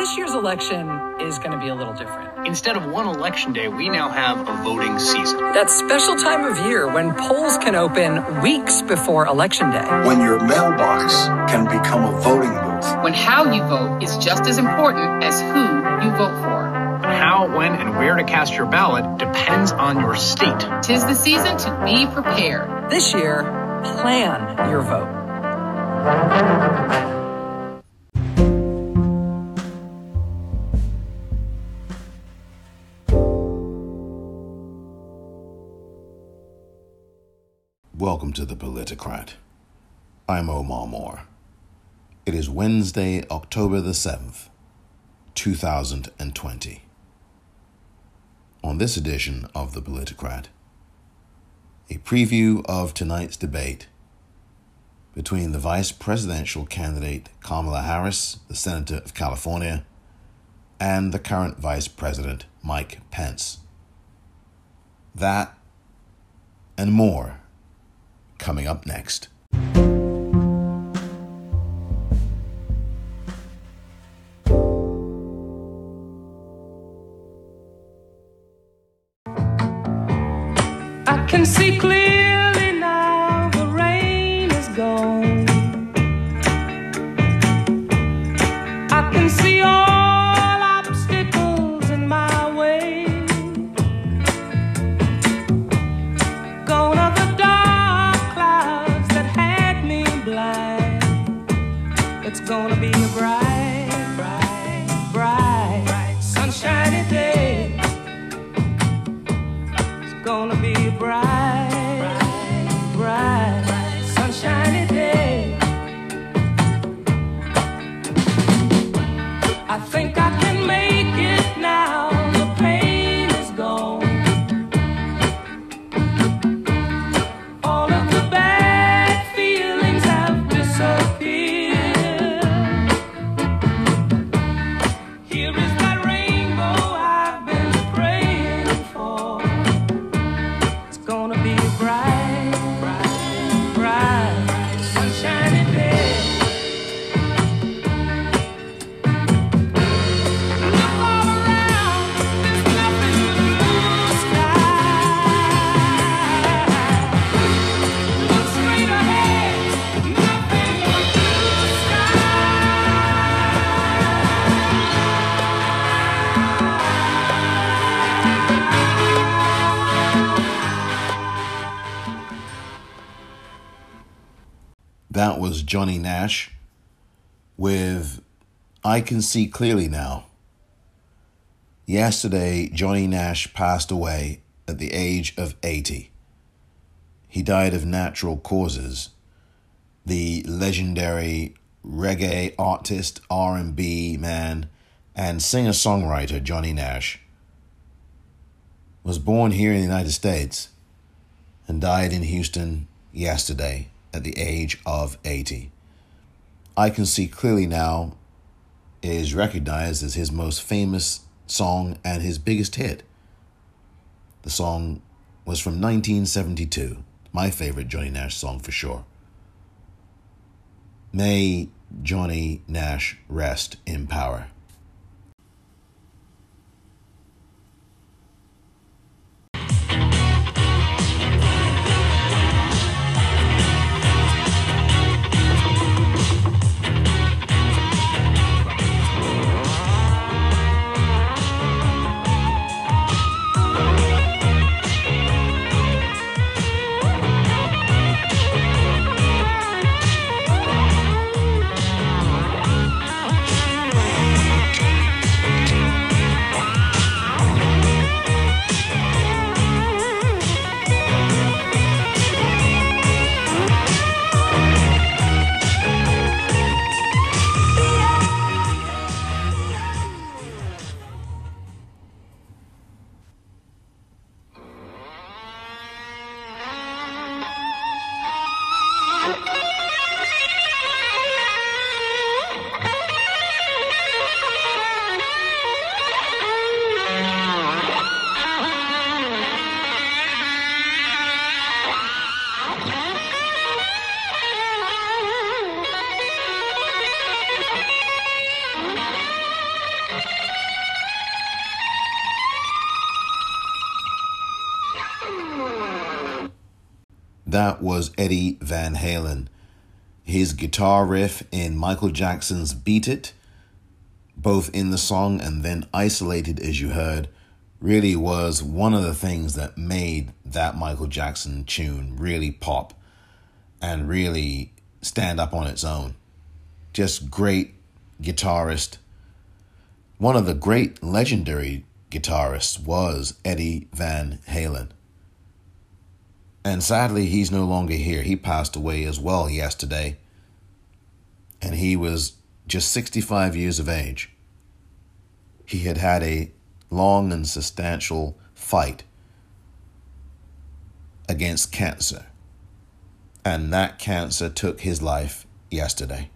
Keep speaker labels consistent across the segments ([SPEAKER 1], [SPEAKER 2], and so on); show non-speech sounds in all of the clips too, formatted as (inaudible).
[SPEAKER 1] this year's election is going to be a little different.
[SPEAKER 2] Instead of one election day, we now have a voting season.
[SPEAKER 1] That special time of year when polls can open weeks before election day.
[SPEAKER 3] When your mailbox can become a voting booth.
[SPEAKER 4] When how you vote is just as important as who you vote for.
[SPEAKER 2] How, when, and where to cast your ballot depends on your state.
[SPEAKER 4] Tis the season to be prepared.
[SPEAKER 1] This year, plan your vote.
[SPEAKER 5] To the Politicrat. I'm Omar Moore. It is Wednesday, October the 7th, 2020. On this edition of the Politicrat, a preview of tonight's debate between the vice presidential candidate Kamala Harris, the Senator of California, and the current vice president Mike Pence. That and more coming up next.
[SPEAKER 6] I can see clearly
[SPEAKER 5] Johnny Nash with I Can See Clearly Now. Yesterday, Johnny Nash passed away at the age of 80. He died of natural causes. The legendary reggae artist, R&B man, and singer-songwriter Johnny Nash was born here in the United States and died in Houston yesterday at the age of 80. I Can See Clearly Now is recognized as his most famous song and his biggest hit. The song was from 1972, my favorite Johnny Nash song for sure. May Johnny Nash rest in power. Was Eddie Van Halen. His guitar riff in Michael Jackson's Beat It, both in the song and then isolated as you heard, really was one of the things that made that Michael Jackson tune really pop and really stand up on its own. Just great guitarist. One of the great legendary guitarists was Eddie Van Halen. And sadly, he's no longer here. He passed away as well yesterday. And he was just 65 years of age. He had had a long and substantial fight against cancer. And that cancer took his life yesterday.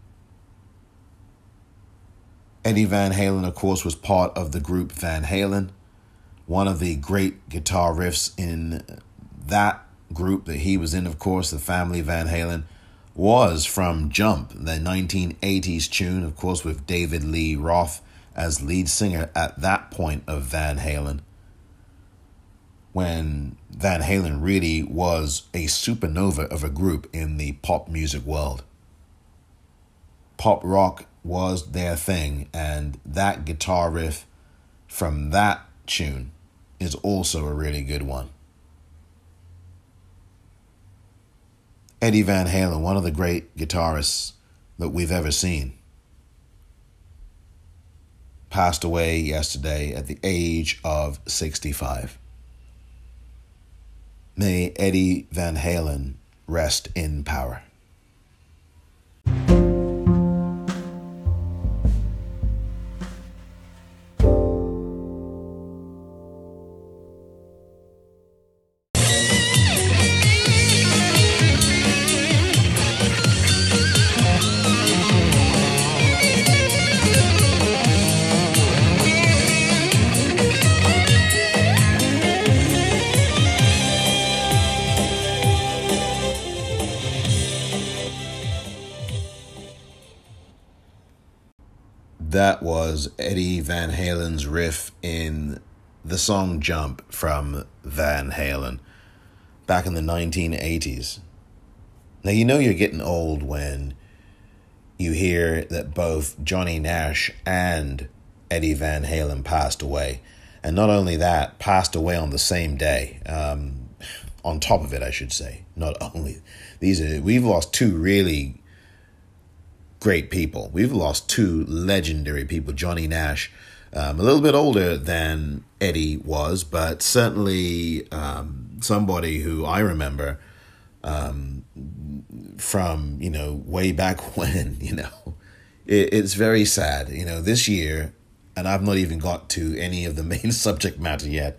[SPEAKER 5] Eddie Van Halen, of course, was part of the group Van Halen. One of the great guitar riffs in that group that he was in, of course, the family Van Halen, was from Jump, the 1980s tune, of course, with David Lee Roth as lead singer at that point of Van Halen. When Van Halen really was a supernova of a group in the pop music world. Pop rock was their thing, and that guitar riff from that tune is also a really good one. Eddie Van Halen, one of the great guitarists that we've ever seen, passed away yesterday at the age of 65. May Eddie Van Halen rest in power. Song Jump from Van Halen back in the 1980s. Now, you know you're getting old when you hear that both Johnny Nash and Eddie Van Halen passed away. And not only that, passed away on the same day. Um, on top of it, I should say. Not only these are, we've lost two really great people. We've lost two legendary people. Johnny Nash, um, a little bit older than Eddie was, but certainly um, somebody who I remember um, from you know way back (laughs) when. You know, it, it's very sad. You know, this year, and I've not even got to any of the (laughs) main subject matter yet.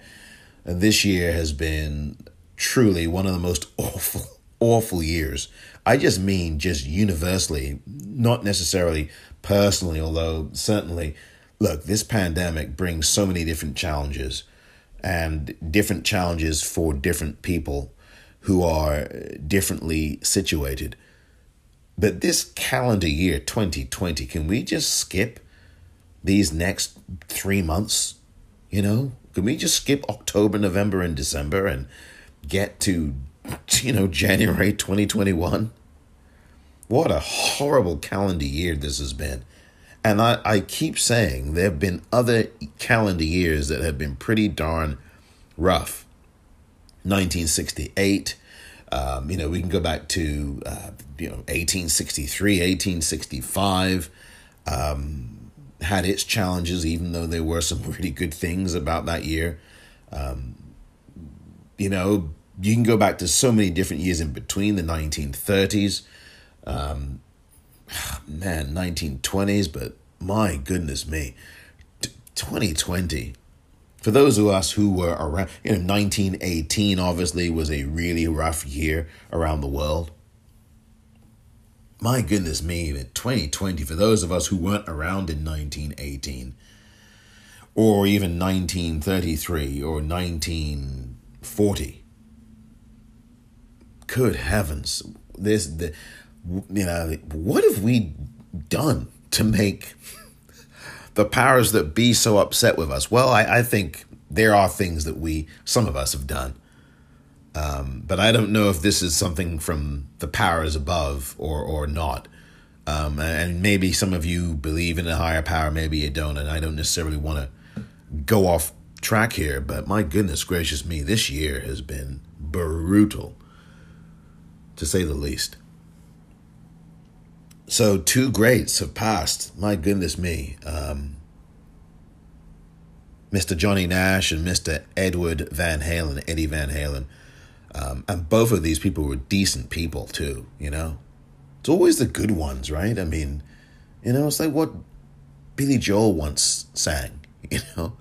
[SPEAKER 5] This year has been truly one of the most (laughs) awful, awful years I just mean just universally, not necessarily personally, although certainly, look, this pandemic brings so many different challenges and different challenges for different people who are differently situated. But this calendar year, 2020, can we just skip these next three months? You know, can we just skip October, November, and December and get to you know, (laughs) January 2021. What a horrible calendar year this has been. And I, I keep saying there have been other calendar years that have been pretty darn rough. 1968, um, you know, we can go back to, uh, you know, 1863, 1865. Um, had its challenges, even though there were some (laughs) really good things about that year. Um, you know, you can go back to so many different years in between the 1930s, um, (sighs) man, 1920s, but my goodness me, 2020. For those of us who were around, you know, 1918 obviously was a really rough year around the world. My goodness me, 2020, for those of us who weren't around in 1918, or even 1933 or 1940, good heavens, this the you know what have we done to make the powers that be so upset with us? Well, I, I think there are things that we some of us have done. Um, but I don't know if this is something from the powers above or or not. Um, and maybe some of you believe in a higher power, maybe you don't, and I don't necessarily want to go off track here. But my goodness gracious me, this year has been brutal, to say the least. So two greats have passed. My goodness me. Um, Mr. Johnny Nash and Mr. Edward Van Halen, Eddie Van Halen. Um, and both of these people were decent people too, you know? It's always the good ones, right? I mean, you know, it's like what Billy Joel once sang, (laughs) you know?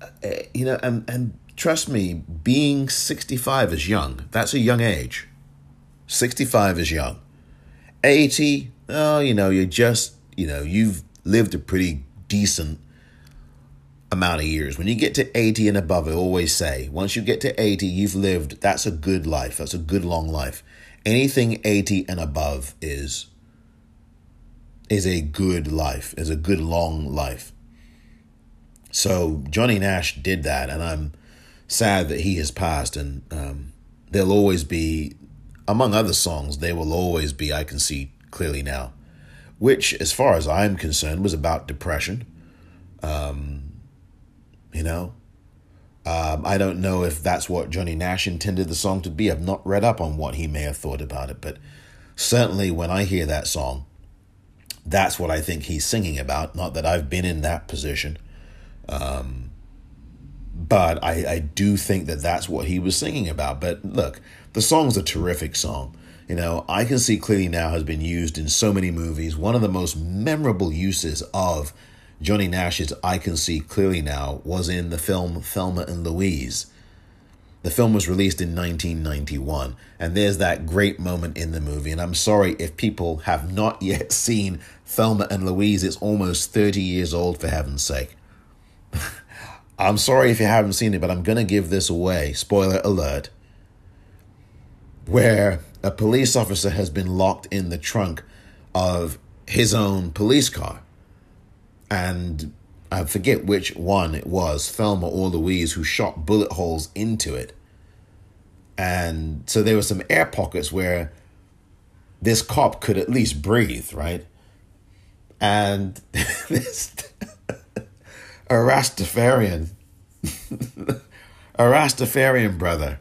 [SPEAKER 5] Uh, you know, and, and trust me, being 65 is young. That's a young age. 65 is young. 80, oh, you know, you're just, you know, you've lived a pretty decent amount of years. When you get to 80 and above, I always say, once you get to 80, you've lived, that's a good life. That's a good long life. Anything 80 and above is is a good life, is a good long life. So Johnny Nash did that, and I'm sad that he has passed. And um, there'll always be, among other songs, there will always be "I Can See Clearly Now," which, as far as I'm concerned, was about depression. Um, you know, um, I don't know if that's what Johnny Nash intended the song to be. I've not read up on what he may have thought about it, but certainly when I hear that song, that's what I think he's singing about. Not that I've been in that position, um, but I, I do think that that's what he was singing about. But look, the song's a terrific song. You know, I Can See Clearly Now has been used in so many movies. One of the most memorable uses of Johnny Nash's I Can See Clearly Now was in the film Thelma and Louise. The film was released in 1991, and there's that great moment in the movie. And I'm sorry if people have not (laughs) yet seen Thelma and Louise, it's almost 30 years old, for heaven's sake. (laughs) I'm sorry if you haven't seen it, but I'm going to give this away. Spoiler alert. Where a police officer has been locked in the trunk of his own police car and I forget which one it was, Thelma or Louise, who shot bullet holes into it. And so there were some air pockets where this cop could at least breathe, right? And (laughs) this (laughs) a Rastafarian, (laughs) a Rastafarian brother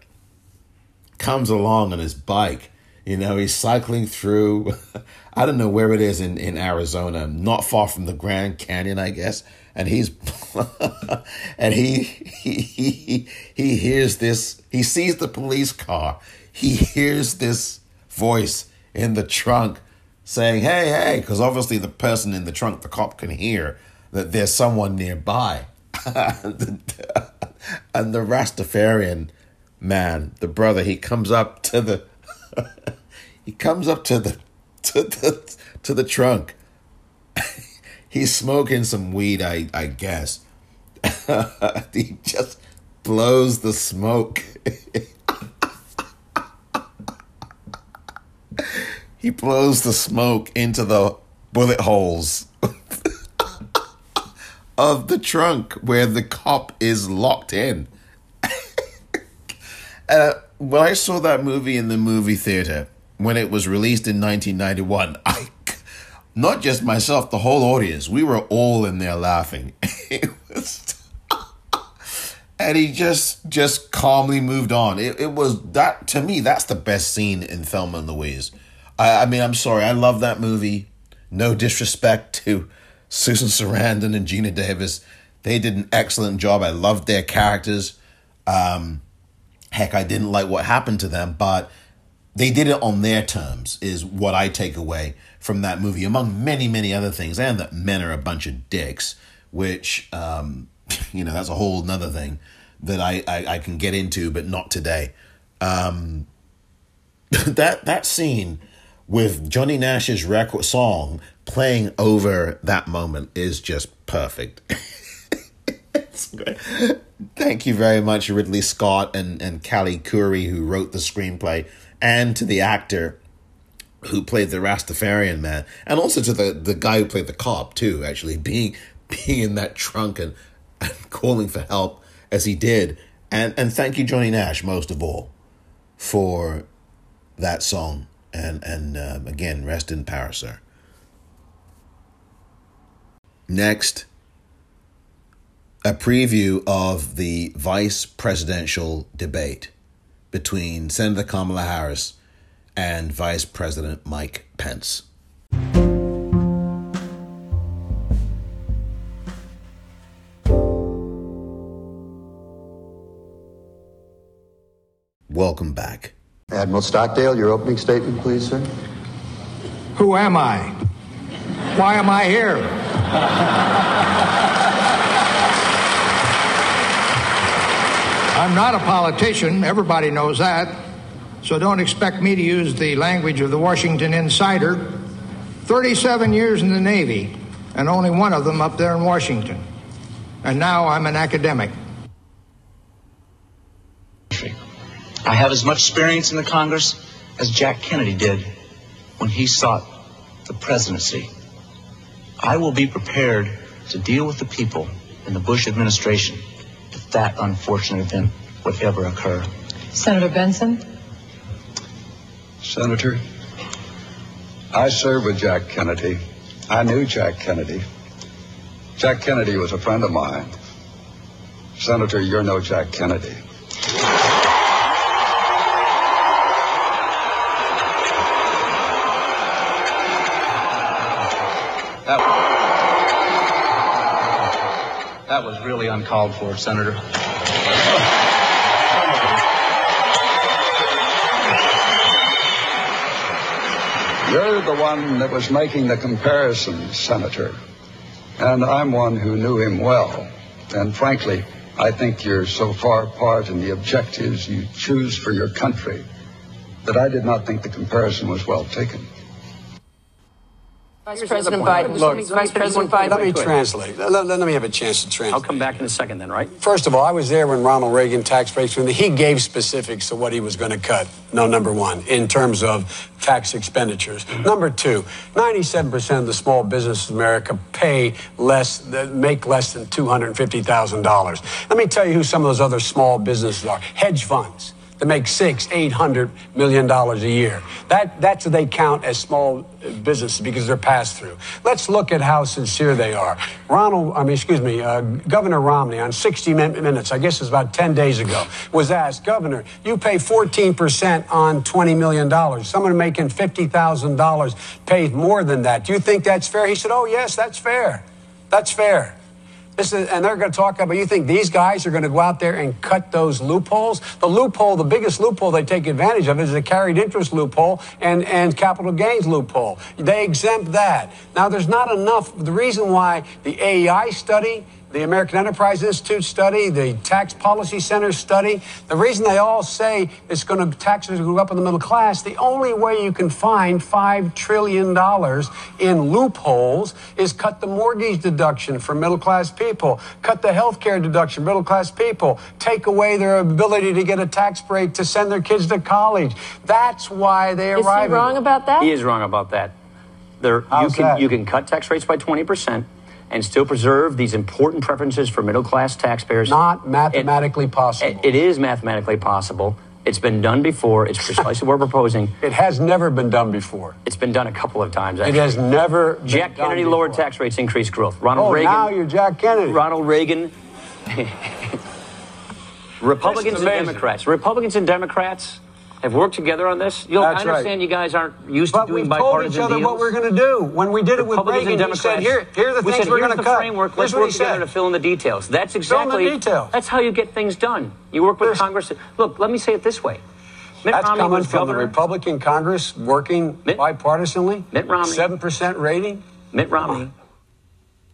[SPEAKER 5] comes along on his bike. You know, he's cycling through (laughs) I don't know where it is in, in Arizona, not far from the Grand Canyon, I guess. And he's (laughs) and he, he he he hears this. He sees the police car. He hears this voice in the trunk saying, "Hey, hey!" Because obviously the person in the trunk, the cop, can hear that there's someone nearby. (laughs) and the Rastafarian man, the brother, he comes up to the (laughs) he comes up to the to the to the trunk. (laughs) He's smoking some weed, I I guess. (laughs) he just blows the smoke. he blows the smoke into the bullet holes of the trunk where the cop is locked in. Uh, when I saw that movie in the movie theater, when it was released in 1991, (laughs) I, not just myself, the whole audience, we were all in there laughing. (laughs) it was, (laughs) and he just just calmly moved on. It, it was that to me. That's the best scene in Thelma and Louise. I, I mean, I'm sorry, I love that movie. No disrespect to Susan Sarandon and Geena Davis. They did an excellent job. I loved their characters. Um, heck, I didn't like what happened to them, but they did it on their terms is what I take away from that movie, among many, many other things, and that men are a bunch of dicks, which, um, (laughs) you know, that's a whole nother thing that I, I, I can get into, but not today. Um, (laughs) that that scene with Johnny Nash's record song playing over that moment is just perfect. (laughs) Thank you very much, Ridley Scott and, and Callie Khouri, who wrote the screenplay and to the actor who played the Rastafarian man, and also to the, the guy who played the cop too. Actually, being being in that trunk and, and calling for help as he did, and and thank you, Johnny Nash, most of all. for that song. And, and uh, again, rest in power, sir. Next, a preview of the vice presidential debate between Senator Kamala Harris and Vice President Mike Pence. Welcome back.
[SPEAKER 7] Admiral Stockdale, your opening statement, please, sir.
[SPEAKER 8] Who am I? Why am I here? I'm not a politician, everybody knows that, so don't expect me to use the language of the Washington Insider. 37 years in the Navy, and only one of them up there in Washington. And now I'm an academic.
[SPEAKER 9] I have as much experience in the Congress as Jack Kennedy did when he sought the presidency. I will be prepared to deal with the people in the Bush administration that unfortunate event would ever occur.
[SPEAKER 10] Senator Bentsen?
[SPEAKER 3] Senator, I served with Jack Kennedy. I knew Jack Kennedy. Jack Kennedy was a friend of mine. Senator, you're no Jack Kennedy.
[SPEAKER 9] That was really uncalled for, Senator.
[SPEAKER 3] You're the one that was making the comparison, Senator. And I'm one who knew him well. And frankly, I think you're so far apart in the objectives you choose for your country that I did not think the comparison was well taken.
[SPEAKER 10] Vice President Biden.
[SPEAKER 11] Look,
[SPEAKER 10] Vice President Biden.
[SPEAKER 11] Let me translate. Let, let- let me have a chance to translate.
[SPEAKER 2] I'll come back in a second then, right?
[SPEAKER 11] First of all, I was there when Ronald Reagan tax breaks when he gave specifics of what he was going to cut. No, number one, in terms of tax expenditures. Number two, 97% of the small businesses in America pay less, make less than $250,000. Let me tell you who some of those other small businesses are. Hedge funds that make six, eight hundred million dollars a year. That that's what they count as small businesses because they're pass through. Let's look at how sincere they are. Ronald, I mean, excuse me, uh, Governor Romney on 60 Minutes, I guess it was about 10 days ago, was asked, Governor, you pay 14% on 20 million dollars. Someone making 50,000 dollars pays more than that. Do you think that's fair? He said, Oh yes, that's fair. That's fair. Is, and they're going to talk about, you think these guys are going to go out there and cut those loopholes? The loophole, the biggest loophole they take advantage of is the carried interest loophole and, and capital gains loophole. They exempt that. Now, there's not enough. The reason why the AEI study, the American Enterprise Institute study, the Tax Policy Center study, the reason they all say it's going to taxes go up in the middle class, the only way you can find $5 trillion in loopholes is cut the mortgage deduction for middle class people, cut the health care deduction for middle class people, take away their ability to get a tax break to send their kids to college. That's why they
[SPEAKER 10] Is he wrong about that?
[SPEAKER 2] He is wrong about that. There, you can
[SPEAKER 11] that?
[SPEAKER 2] you can cut tax rates by 20% and still preserve these important preferences for middle class taxpayers.
[SPEAKER 11] Not mathematically possible.
[SPEAKER 2] It is mathematically possible. It's been done before. It's precisely what we're proposing. (laughs)
[SPEAKER 11] It has never been done before.
[SPEAKER 2] It's been done a couple of times.
[SPEAKER 11] It has never been
[SPEAKER 2] Jack Kennedy lowered
[SPEAKER 11] before.
[SPEAKER 2] tax rates, increased growth. Ronald
[SPEAKER 11] Oh,
[SPEAKER 2] Reagan.
[SPEAKER 11] now you're Jack Kennedy.
[SPEAKER 2] Ronald Reagan. (laughs) (laughs) Republicans and. Democrats. Republicans and Democrats have worked together on this. You know, I
[SPEAKER 11] That's right.
[SPEAKER 2] understand you guys aren't used
[SPEAKER 11] But
[SPEAKER 2] to doing bipartisan deals.
[SPEAKER 11] But we've told each other
[SPEAKER 2] deals.
[SPEAKER 11] what we're going to do. When we did it with Reagan,
[SPEAKER 2] and
[SPEAKER 11] he said,
[SPEAKER 2] Democrats.
[SPEAKER 11] here, here are the
[SPEAKER 2] we
[SPEAKER 11] things
[SPEAKER 2] said,
[SPEAKER 11] we're going to cut.
[SPEAKER 2] framework.
[SPEAKER 11] Here's
[SPEAKER 2] Let's work together
[SPEAKER 11] said.
[SPEAKER 2] to fill in the details. That's exactly.
[SPEAKER 11] Fill in the details.
[SPEAKER 2] That's how you get things done. You work with
[SPEAKER 11] There's-
[SPEAKER 2] Congress. Look, let me say it this way. Mitt
[SPEAKER 11] That's
[SPEAKER 2] Romney
[SPEAKER 11] coming
[SPEAKER 2] was
[SPEAKER 11] from
[SPEAKER 2] governor.
[SPEAKER 11] the Republican Congress working
[SPEAKER 2] Mitt-
[SPEAKER 11] bipartisanly.
[SPEAKER 2] Mitt Romney.
[SPEAKER 11] 7% rating.
[SPEAKER 2] Mitt Romney.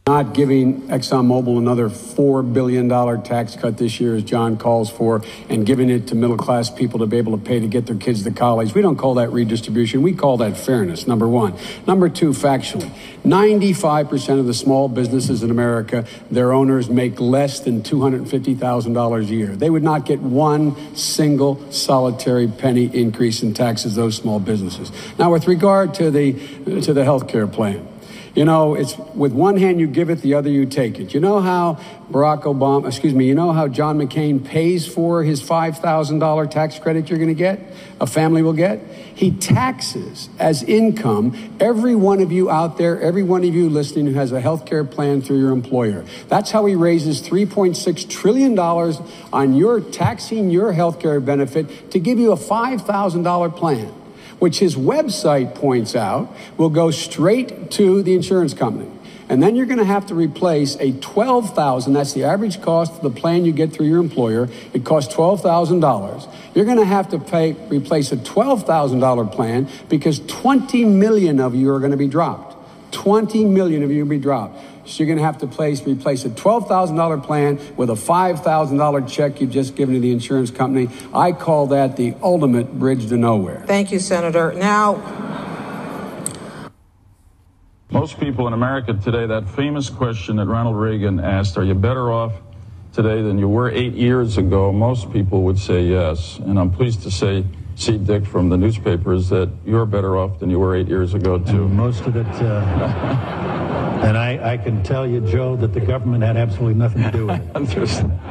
[SPEAKER 11] Not giving ExxonMobil another $4 billion tax cut this year, as John calls for, and giving it to middle class people to be able to pay to get their kids to college. We don't call that redistribution. We call that fairness, number one. Number two, factually, 95% of the small businesses in America, their owners make less than $250,000 a year. They would not get one single solitary penny increase in taxes, those small businesses. Now, with regard to the, to the health care plan, You know, it's with one hand you give it, the other you take it. You know how Barack Obama, excuse me, you know how John McCain pays for his $5,000 tax credit you're going to get, a family will get? He taxes as income every one of you out there, every one of you listening who has a health care plan through your employer. That's how he raises $3.6 trillion on your taxing your health care benefit to give you a $5,000 plan which his website points out will go straight to the insurance company. And then you're going to have to replace a 12000 that's the average cost of the plan you get through your employer. It costs $12,000. You're going to have to pay replace a $12,000 plan because 20 million of you are going to be dropped. 20 million of you will be dropped. So you're going to have to place, replace a $12,000 plan with a $5,000 check you've just given to the insurance company. I call that the ultimate bridge to nowhere.
[SPEAKER 10] Thank you, Senator. Now,
[SPEAKER 12] most people in America today, that famous question that Ronald Reagan asked, are you better off today than you were eight years ago? Most people would say yes. And I'm pleased to say, see, Dick, from the newspapers, that you're better off than you were eight years ago, too.
[SPEAKER 13] And most of it. Uh... (laughs) And I, I, can tell you, Joe, that the government had absolutely nothing to do with it. (laughs)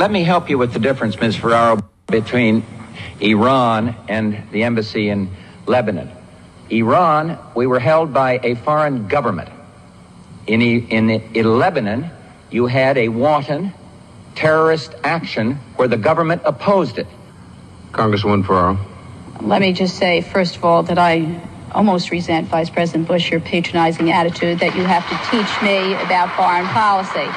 [SPEAKER 14] Let me help you with the difference, Ms. Ferraro, between Iran and the embassy in Lebanon. Iran, we were held by a foreign government. In, in, in Lebanon, you had a wanton terrorist action where the government opposed it.
[SPEAKER 15] Congresswoman Ferraro.
[SPEAKER 16] Let me just say, first of all, that I almost resent Vice President Bush your patronizing attitude that you have to teach me about foreign policy.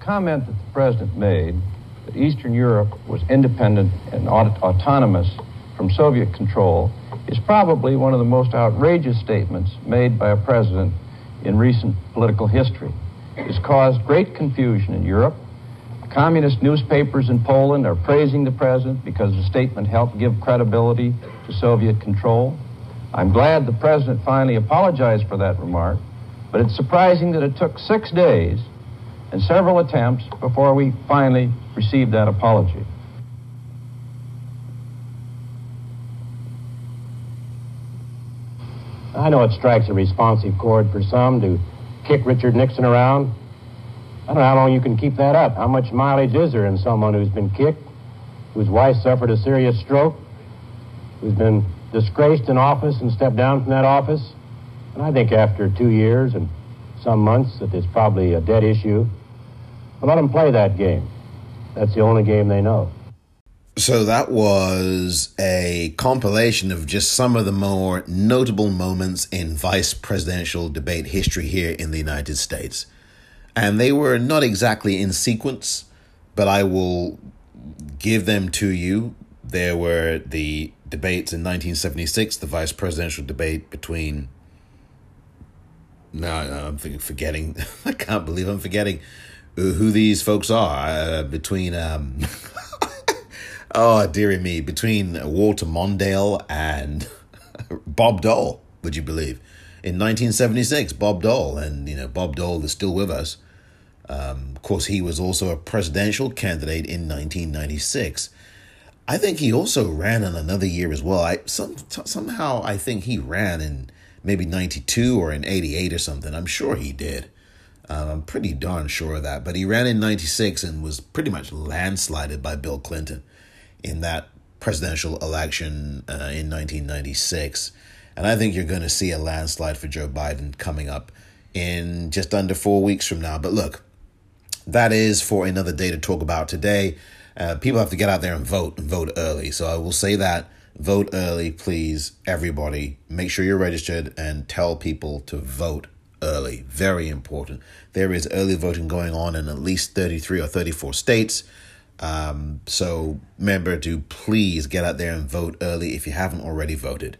[SPEAKER 17] Comment that the president made that Eastern Europe was independent and aut- autonomous from Soviet control is probably one of the most outrageous statements made by a president in recent political history It's caused great confusion in Europe. Communist newspapers in Poland are praising the president because the statement helped give credibility to Soviet control. I'm glad the president finally apologized for that remark, but it's surprising that it took six days and several attempts before we finally received that apology.
[SPEAKER 18] I know it strikes a responsive chord for some to kick Richard Nixon around. I don't know how long you can keep that up. How much mileage is there in someone who's been kicked, whose wife suffered a serious stroke, who's been disgraced in office and stepped down from that office? And I think after two years and some months that there's probably a dead issue. But let them play that game. That's the only game they know.
[SPEAKER 5] So that was a compilation of just some of the more notable moments in vice presidential debate history here in the United States. And they were not exactly in sequence, but I will give them to you. There were the debates in 1976, the vice presidential debate between. No, I'm forgetting. (laughs) I can't believe I'm forgetting who these folks are. Uh, between. Um, (laughs) Oh, dearie me, between Walter Mondale and (laughs) Bob Dole, would you believe? In 1976, Bob Dole, and you know, Bob Dole is still with us. Um, of course, he was also a presidential candidate in 1996. I think he also ran in another year as well. I some somehow I think he ran in maybe 92 or in 88 or something. I'm sure he did. Um, I'm pretty darn sure of that. But he ran in 96 and was pretty much landslided by Bill Clinton in that presidential election uh, in 1996. And I think you're going to see a landslide for Joe Biden coming up in just under four weeks from now. But look, that is for another day to talk about today. Uh, people have to get out there and vote and vote early. So I will say that vote early, please, everybody. Make sure you're registered and tell people to vote early. Very important. There is early voting going on in at least 33 or 34 states. Um, so remember to please get out there and vote early if you haven't already voted.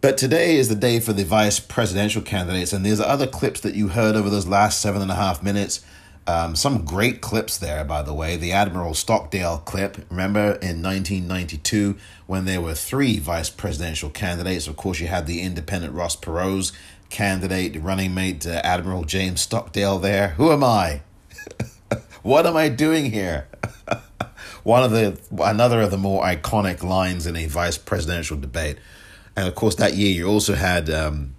[SPEAKER 5] But today is the day for the vice presidential candidates, and there's other clips that you heard over those last seven and a half minutes. Um, some great clips there, by the way. The Admiral Stockdale clip. Remember in 1992 when there were three vice presidential candidates? Of course, you had the independent Ross Perot's candidate, running mate to Admiral James Stockdale there. Who am I? (laughs) what am I doing here? (laughs) One of the another of the more iconic lines in a vice presidential debate, and of course that year you also had um,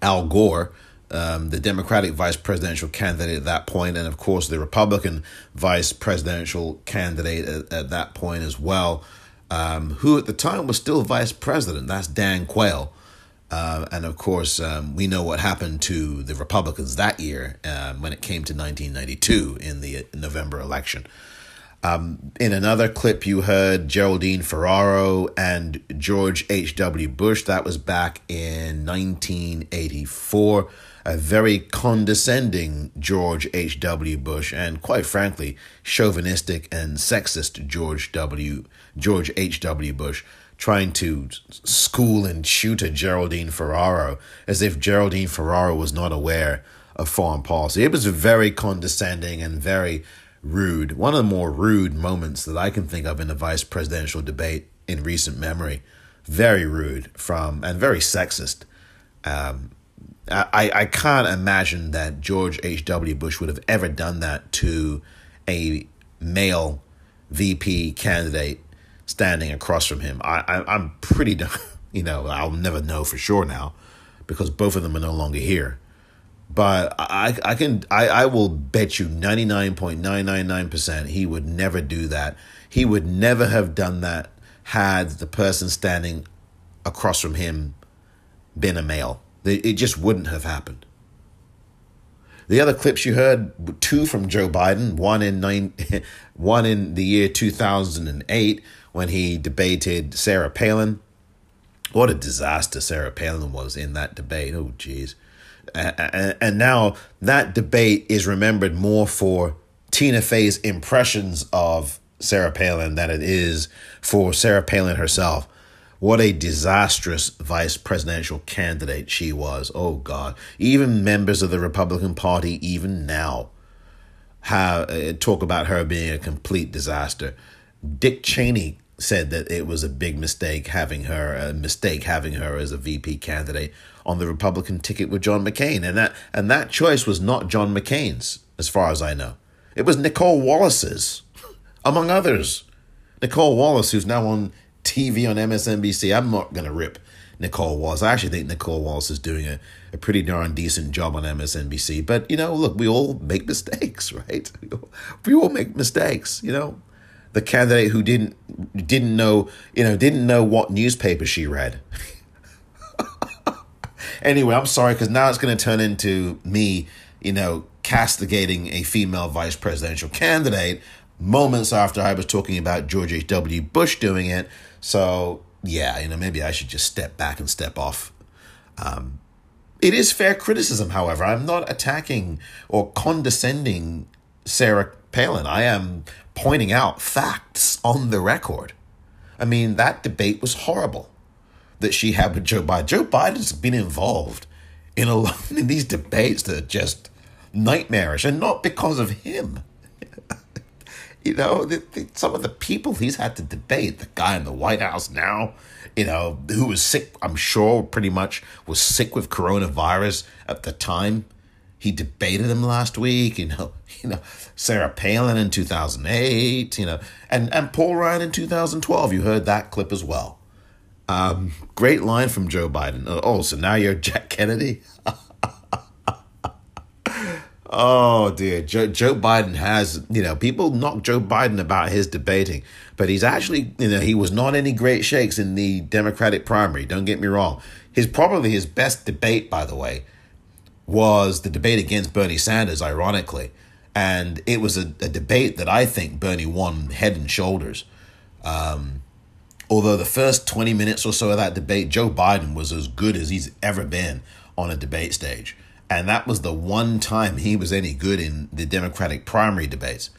[SPEAKER 5] Al Gore, um, the Democratic vice presidential candidate at that point, and of course the Republican vice presidential candidate at, at that point as well, um, who at the time was still vice president. That's Dan Quayle. Uh, and of course, um, we know what happened to the Republicans that year um, when it came to 1992 in the November election. Um, in another clip, you heard Geraldine Ferraro and George H.W. Bush. That was back in 1984. A very condescending George H.W. Bush, and quite frankly, chauvinistic and sexist George W. George H.W. Bush trying to school and shoot at Geraldine Ferraro as if Geraldine Ferraro was not aware of foreign policy. It was very condescending and very rude. One of the more rude moments that I can think of in a vice presidential debate in recent memory. Very rude from and very sexist. Um, I, I can't imagine that George H.W. Bush would have ever done that to a male VP candidate standing across from him. I, I I'm pretty, (laughs) you know, I'll never know for sure now because both of them are no longer here. But I I can I, I will bet you ninety nine point nine nine nine percent he would never do that. He would never have done that had the person standing across from him been a male. It just wouldn't have happened. The other clips you heard, two from Joe Biden, one in nine, (laughs) one in the year two thousand and eight when he debated Sarah Palin. What a disaster Sarah Palin was in that debate. Oh, geez. And now that debate is remembered more for Tina Fey's impressions of Sarah Palin than it is for Sarah Palin herself. What a disastrous vice presidential candidate she was. Oh, God. Even members of the Republican Party, even now, have, uh, talk about her being a complete disaster. Dick Cheney said that it was a big mistake having her a mistake having her as a VP candidate on the Republican ticket with John McCain. And that and that choice was not John McCain's as far as I know. It was Nicolle Wallace's among others. Nicolle Wallace who's now on TV on MSNBC I'm not going to rip Nicolle Wallace. I actually think Nicolle Wallace is doing a, a pretty darn decent job on MSNBC but you know look we all make mistakes (laughs) right? We all make mistakes you know the candidate who didn't didn't know you know didn't know what newspaper she read. (laughs) anyway, I'm sorry because now it's going to turn into me, you know, castigating a female vice presidential candidate moments after I was talking about George H. W. Bush doing it. So yeah, you know, maybe I should just step back and step off. Um, it is fair criticism, however. I'm not attacking or condescending Sarah Palin. I am pointing out facts on the record. I mean, that debate was horrible that she had with Joe Biden. Joe Biden's been involved in a (laughs) in these debates that are just nightmarish, and not because of him. (laughs) you know, the, the, some of the people he's had to debate, the guy in the White House now, you know, who was sick, I'm sure pretty much was sick with coronavirus at the time he debated him last week, you know, (laughs) you know, Sarah Palin in 2008, you know, and, and Paul Ryan in 2012. You heard that clip as well. Um, great line from Joe Biden. Oh, so now you're (laughs) Jack Kennedy? (laughs) oh, dear. Joe, Joe Biden has, you know, people knock Joe Biden about his debating, but he's actually, you know, he was not any great shakes in the Democratic primary. Don't get me wrong. His probably his best debate, by the way, was the debate against Bernie Sanders, ironically. And it was a, a debate that I think Bernie won head and shoulders. Um, although the first 20 minutes or so of that debate, Joe Biden was as good as he's ever been on a debate stage. And that was the one time he was any good in the Democratic primary debates.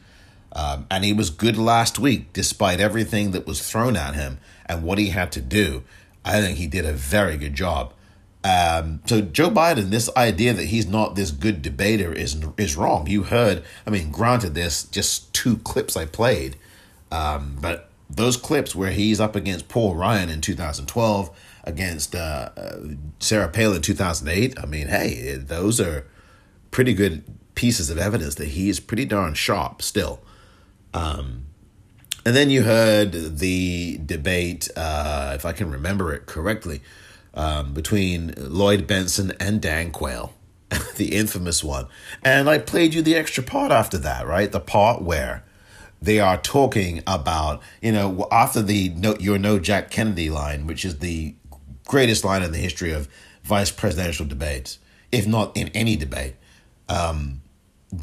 [SPEAKER 5] Um, and he was good last week, despite everything that was thrown at him and what he had to do. I think he did a very good job. Um, so Joe Biden, this idea that he's not this good debater is is wrong. You heard, I mean, granted, there's just two clips I played, um, but those clips where he's up against Paul Ryan in 2012 against uh, uh, Sarah Palin in 2008. I mean, hey, those are pretty good pieces of evidence that he is pretty darn sharp still. Um, and then you heard the debate, uh, if I can remember it correctly, um, between Lloyd Bentsen and Dan Quayle, (laughs) the infamous one. And I played you the extra part after that, right? The part where they are talking about, you know, after the no, "You're no Jack Kennedy" line, which is the greatest line in the history of vice presidential debates, if not in any debate. Um,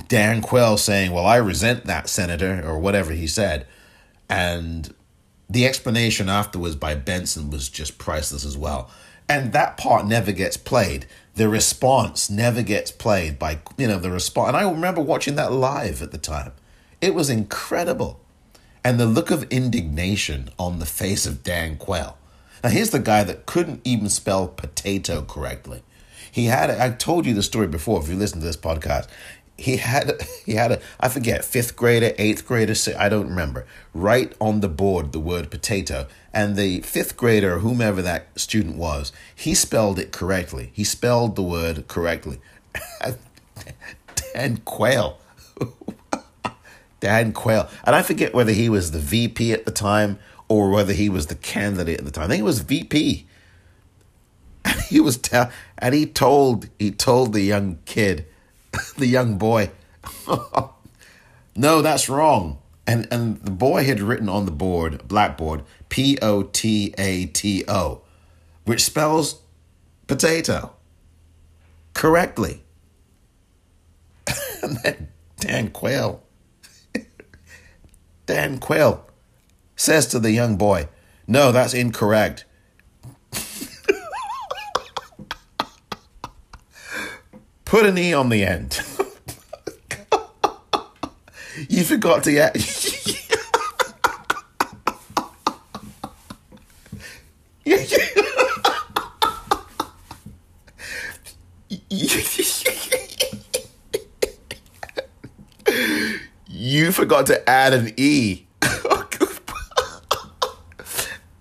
[SPEAKER 5] Dan Quayle saying, "Well, I resent that senator," or whatever he said, and the explanation afterwards by Bentsen was just priceless as well. And that part never gets played. The response never gets played by you know the response. And I remember watching that live at the time. It was incredible. And the look of indignation on the face of Dan Quayle. Now, here's the guy that couldn't even spell potato correctly. He had, I told you the story before if you listen to this podcast. He had, (laughs) he had a, I forget, fifth grader, eighth grader, I don't remember, right on the board the word potato. And the fifth grader, whomever that student was, he spelled it correctly. He spelled the word correctly. (laughs) Dan Quayle (laughs) Dan Quayle. And I forget whether he was the VP at the time or whether he was the candidate at the time. I think it was VP. And he was tell and he told he told the young kid, (laughs) the young boy, no, that's wrong. And and the boy had written on the board, blackboard, P O T A T O, which spells potato correctly. (laughs) Dan Quayle (laughs) Dan Quayle says to the young boy, No, that's incorrect. (laughs) Put an E on the end. you forgot to get. Forgot to add an E.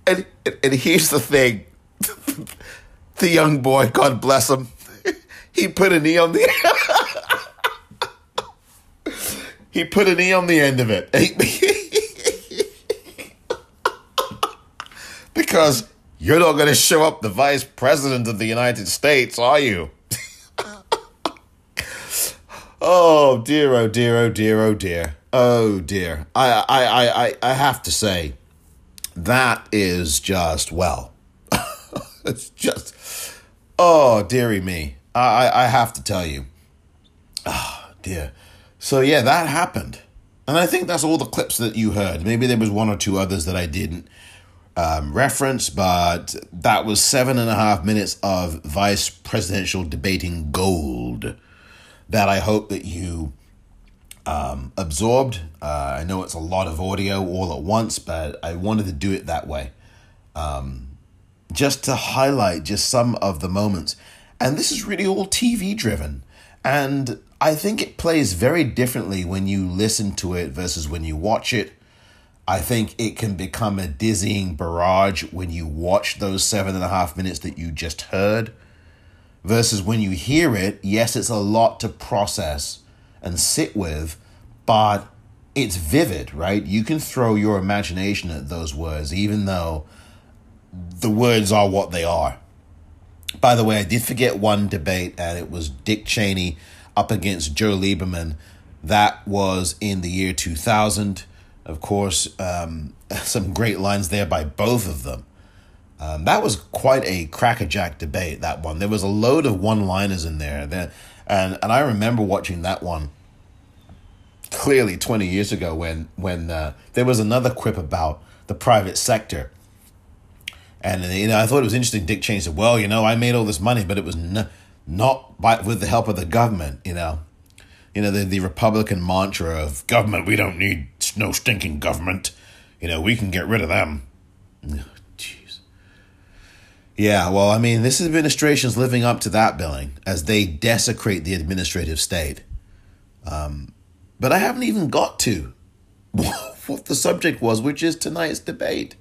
[SPEAKER 5] and, and here's the thing the young boy, God bless him, he put an E on the he put an E on the end of it. because you're not going to show up the vice president of the United States, are you? (laughs) Oh dear, oh dear, oh dear, oh dear, oh dear. I, I, I, I, I have to say, that is just well. (laughs) it's just, oh dearie me. I, I have to tell you. Oh dear. So yeah, that happened, and I think that's all the clips that you heard. Maybe there was one or two others that I didn't um, reference, but that was seven and a half minutes of vice presidential debating gold that I hope that you um, absorbed. Uh, I know it's a lot of audio all at once, but I wanted to do it that way. Um, just to highlight just some of the moments. And this is really all TV driven. And I think it plays very differently when you listen to it versus when you watch it. I think it can become a dizzying barrage when you watch those seven and a half minutes that you just heard versus when you hear it, yes, it's a lot to process and sit with, but it's vivid, right? You can throw your imagination at those words, even though the words are what they are. By the way, I did forget one debate, and it was Dick Cheney up against Joe Lieberman. That was in the year 2000. Of course, um, (laughs) some great lines there by both of them. Um, that was quite a crackerjack debate. That one, there was a load of one-liners in there. That, and and I remember watching that one clearly twenty years ago when when uh, there was another quip about the private sector. And you know, I thought it was interesting. Dick Cheney said, "Well, you know, I made all this money, but it was n- not by with the help of the government." You know, you know the the Republican mantra of government. We don't need no stinking government. You know, we can get rid of them. Yeah, well, I mean, this administration's living up to that billing as they desecrate the administrative state. Um, but I haven't even got to (laughs) what the subject was, which is tonight's debate.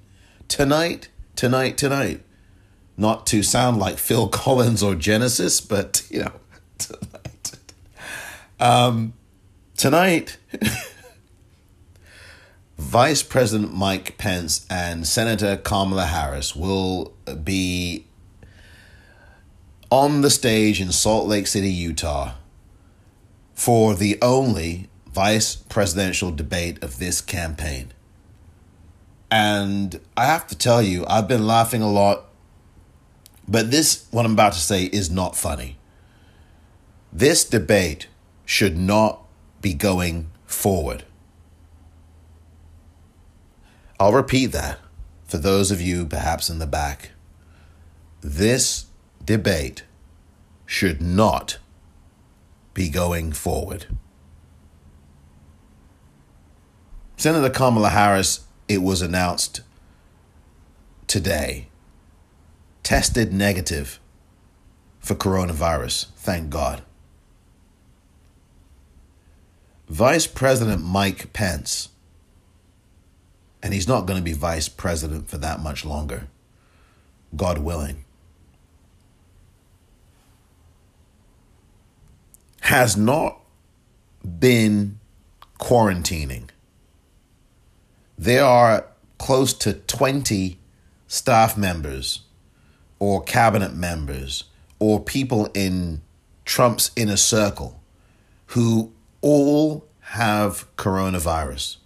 [SPEAKER 5] Tonight, tonight, tonight. not to sound like Phil (laughs) Collins or Genesis, but you know, (laughs) tonight, um, tonight Vice President Mike Pence and Senator Kamala Harris will be on the stage in Salt Lake City, Utah, for the only vice presidential debate of this campaign. And I have to tell you, I've been laughing a lot, but this, what I'm about to say, is not funny. This debate should not be going forward. I'll repeat that for those of you perhaps in the back. This debate should not be going forward. Senator Kamala Harris, it was announced today, tested negative for coronavirus. Thank God. Vice President Mike Pence, and he's not going to be vice president for that much longer, God willing, has not been quarantining. There are close to 20 staff members or cabinet members or people in Trump's inner circle who all have coronavirus.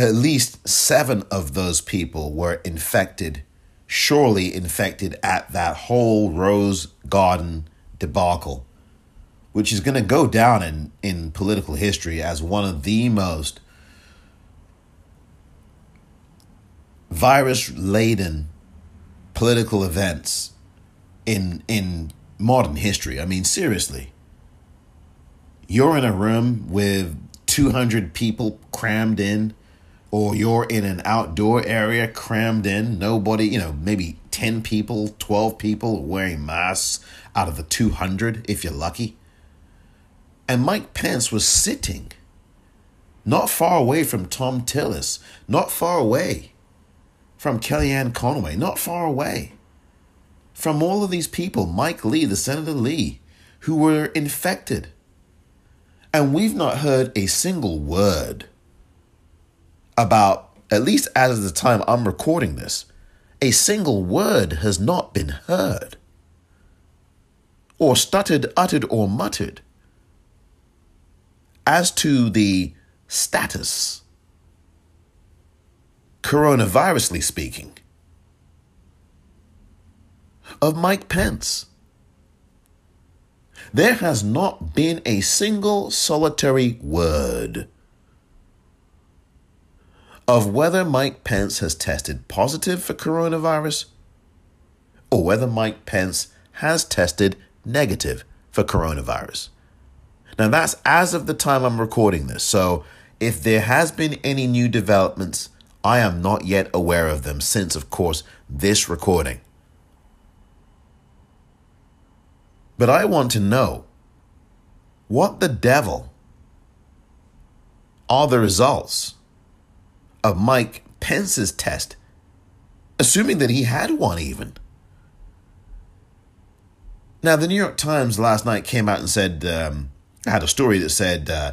[SPEAKER 5] At least seven of those people were infected, surely infected at that whole Rose Garden debacle, which is going to go down in, in political history as one of the most virus laden political events in in modern history. I mean, seriously. You're in a room with 200 people crammed in, or you're in an outdoor area crammed in, nobody, you know, maybe 10 people, 12 people wearing masks out of the 200 if you're lucky. And Mike Pence was sitting not far away from Thom Tillis, not far away from Kellyanne Conway, not far away from all of these people, Mike Lee, the Senator Lee, who were infected. And we've not heard a single word about, at least as of the time I'm recording this, a single word has not been heard, or stuttered, uttered, or muttered as to the status, coronavirusly speaking, of Mike Pence. There has not been a single solitary word of whether Mike Pence has tested positive for coronavirus or whether Mike Pence has tested negative for coronavirus. Now, that's as of the time I'm recording this. So, if there has been any new developments, I am not yet aware of them since, of course, this recording. But I want to know what the devil are the results of Mike Pence's test, assuming that he had one even. Now, the New York Times last night came out and said, um, had a story that said uh,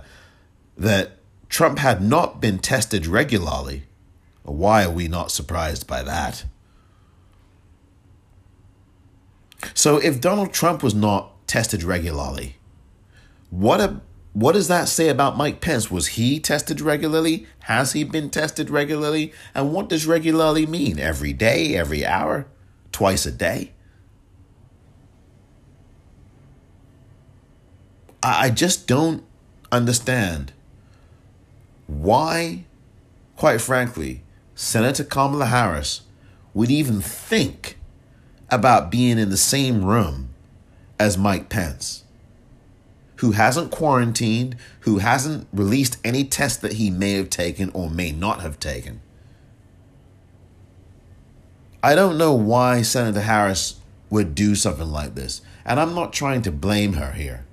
[SPEAKER 5] that Trump had not been tested regularly. Why are we not surprised by that? So, if Donald Trump was not tested regularly, what a what does that say about Mike Pence? Was he tested regularly? Has he been tested regularly? And what does regularly mean? Every day, every hour, twice a day? I just don't understand why, quite frankly, Senator Kamala Harris would even think about being in the same room as Mike Pence, who hasn't quarantined, who hasn't released any test that he may have taken or may not have taken. I don't know why Senator Harris would do something like this, and I'm not trying to blame her here.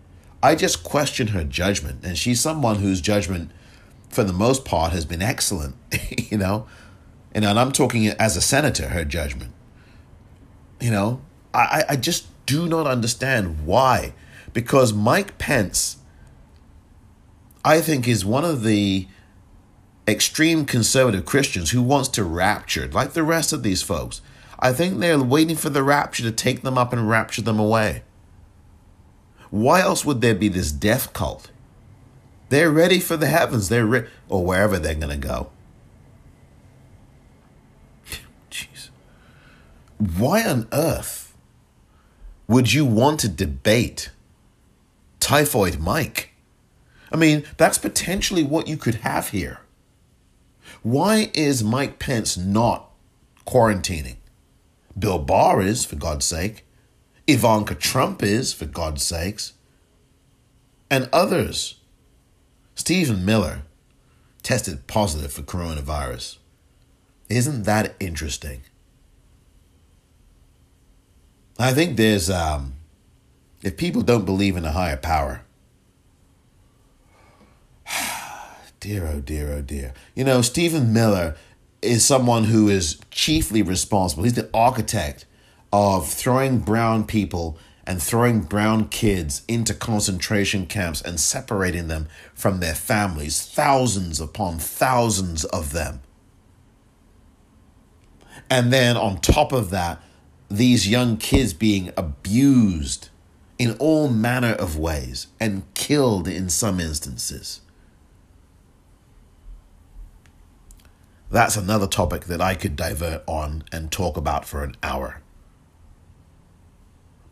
[SPEAKER 5] I just question her judgment, and she's someone whose judgment, for the most part, has been excellent, (laughs) you know. And I'm talking as a senator, her judgment. You know, I, I just do not understand why. Because Mike Pence, I think, is one of the extreme conservative Christians who wants to rapture, like the rest of these folks. I think they're waiting for the rapture to take them up and rapture them away. Why else would there be this death cult? They're ready for the heavens. They're re- or wherever they're going to go. Jeez. Why on earth would you want to debate Typhoid Mike? I mean, that's potentially what you could have here. Why is Mike Pence not quarantining? Bill Barr is, for God's sake. Ivanka Trump is, for God's sakes. And others. Stephen Miller tested positive for coronavirus. Isn't that interesting? I think there's, um, if people don't believe in a higher power, (sighs) dear, oh dear, oh dear. You know, Stephen Miller is someone who is chiefly responsible. He's the architect of throwing brown people and throwing brown kids into concentration camps and separating them from their families, thousands upon thousands of them. And then on top of that, these young kids being abused in all manner of ways and killed in some instances. That's another topic that I could divert on and talk about for an hour.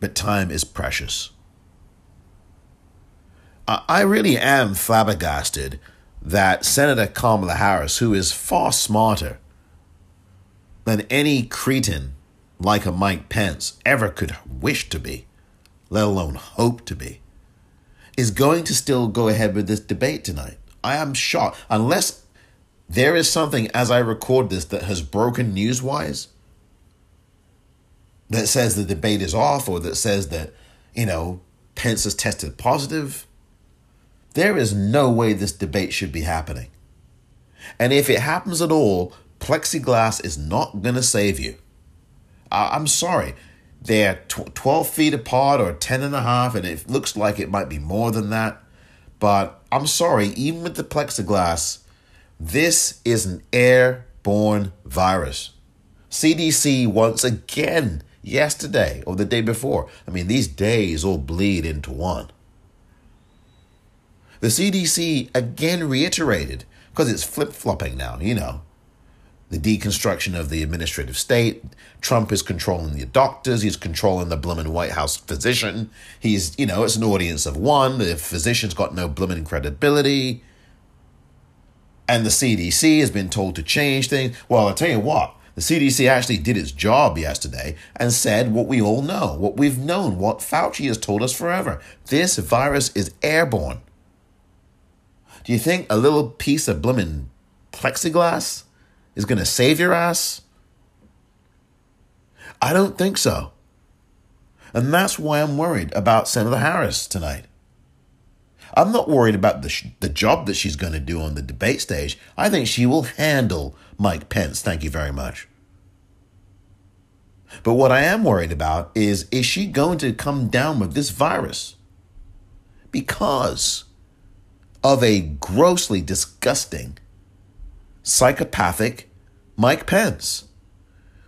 [SPEAKER 5] But time is precious. I really am flabbergasted that Senator Kamala Harris, who is far smarter than any cretin like a Mike Pence ever could wish to be, let alone hope to be, is going to still go ahead with this debate tonight. I am shocked. Unless there is something as I record this that has broken newswise that says the debate is off or that says that, you know, Pence has tested positive. There is no way this debate should be happening. And if it happens at all, plexiglass is not going to save you. I- am sorry. They're tw- 12 feet apart or 10 and a half, and it looks like it might be more than that. But I'm sorry, even with the plexiglass, this is an airborne virus. CDC once again yesterday or the day before. I mean, these days all bleed into one. The CDC again reiterated, because it's flip flopping now, you know, the deconstruction of the administrative state. Trump is controlling the doctors. He's controlling the bloomin' White House physician. He's, you know, it's an audience of one. The physician's got no bloomin' credibility. And the CDC has been told to change things. Well, I'll tell you what, the CDC actually did its job yesterday and said what we all know, what we've known, what Fauci has told us forever. This virus is airborne. Do you think a little piece of bloomin' plexiglass is going to save your ass? I don't think so. And that's why I'm worried about Senator Harris tonight. I'm not worried about the, sh- the job that she's going to do on the debate stage. I think she will handle Mike Pence. Thank you very much. But what I am worried about is is she going to come down with this virus? Because of a grossly disgusting, psychopathic Mike Pence,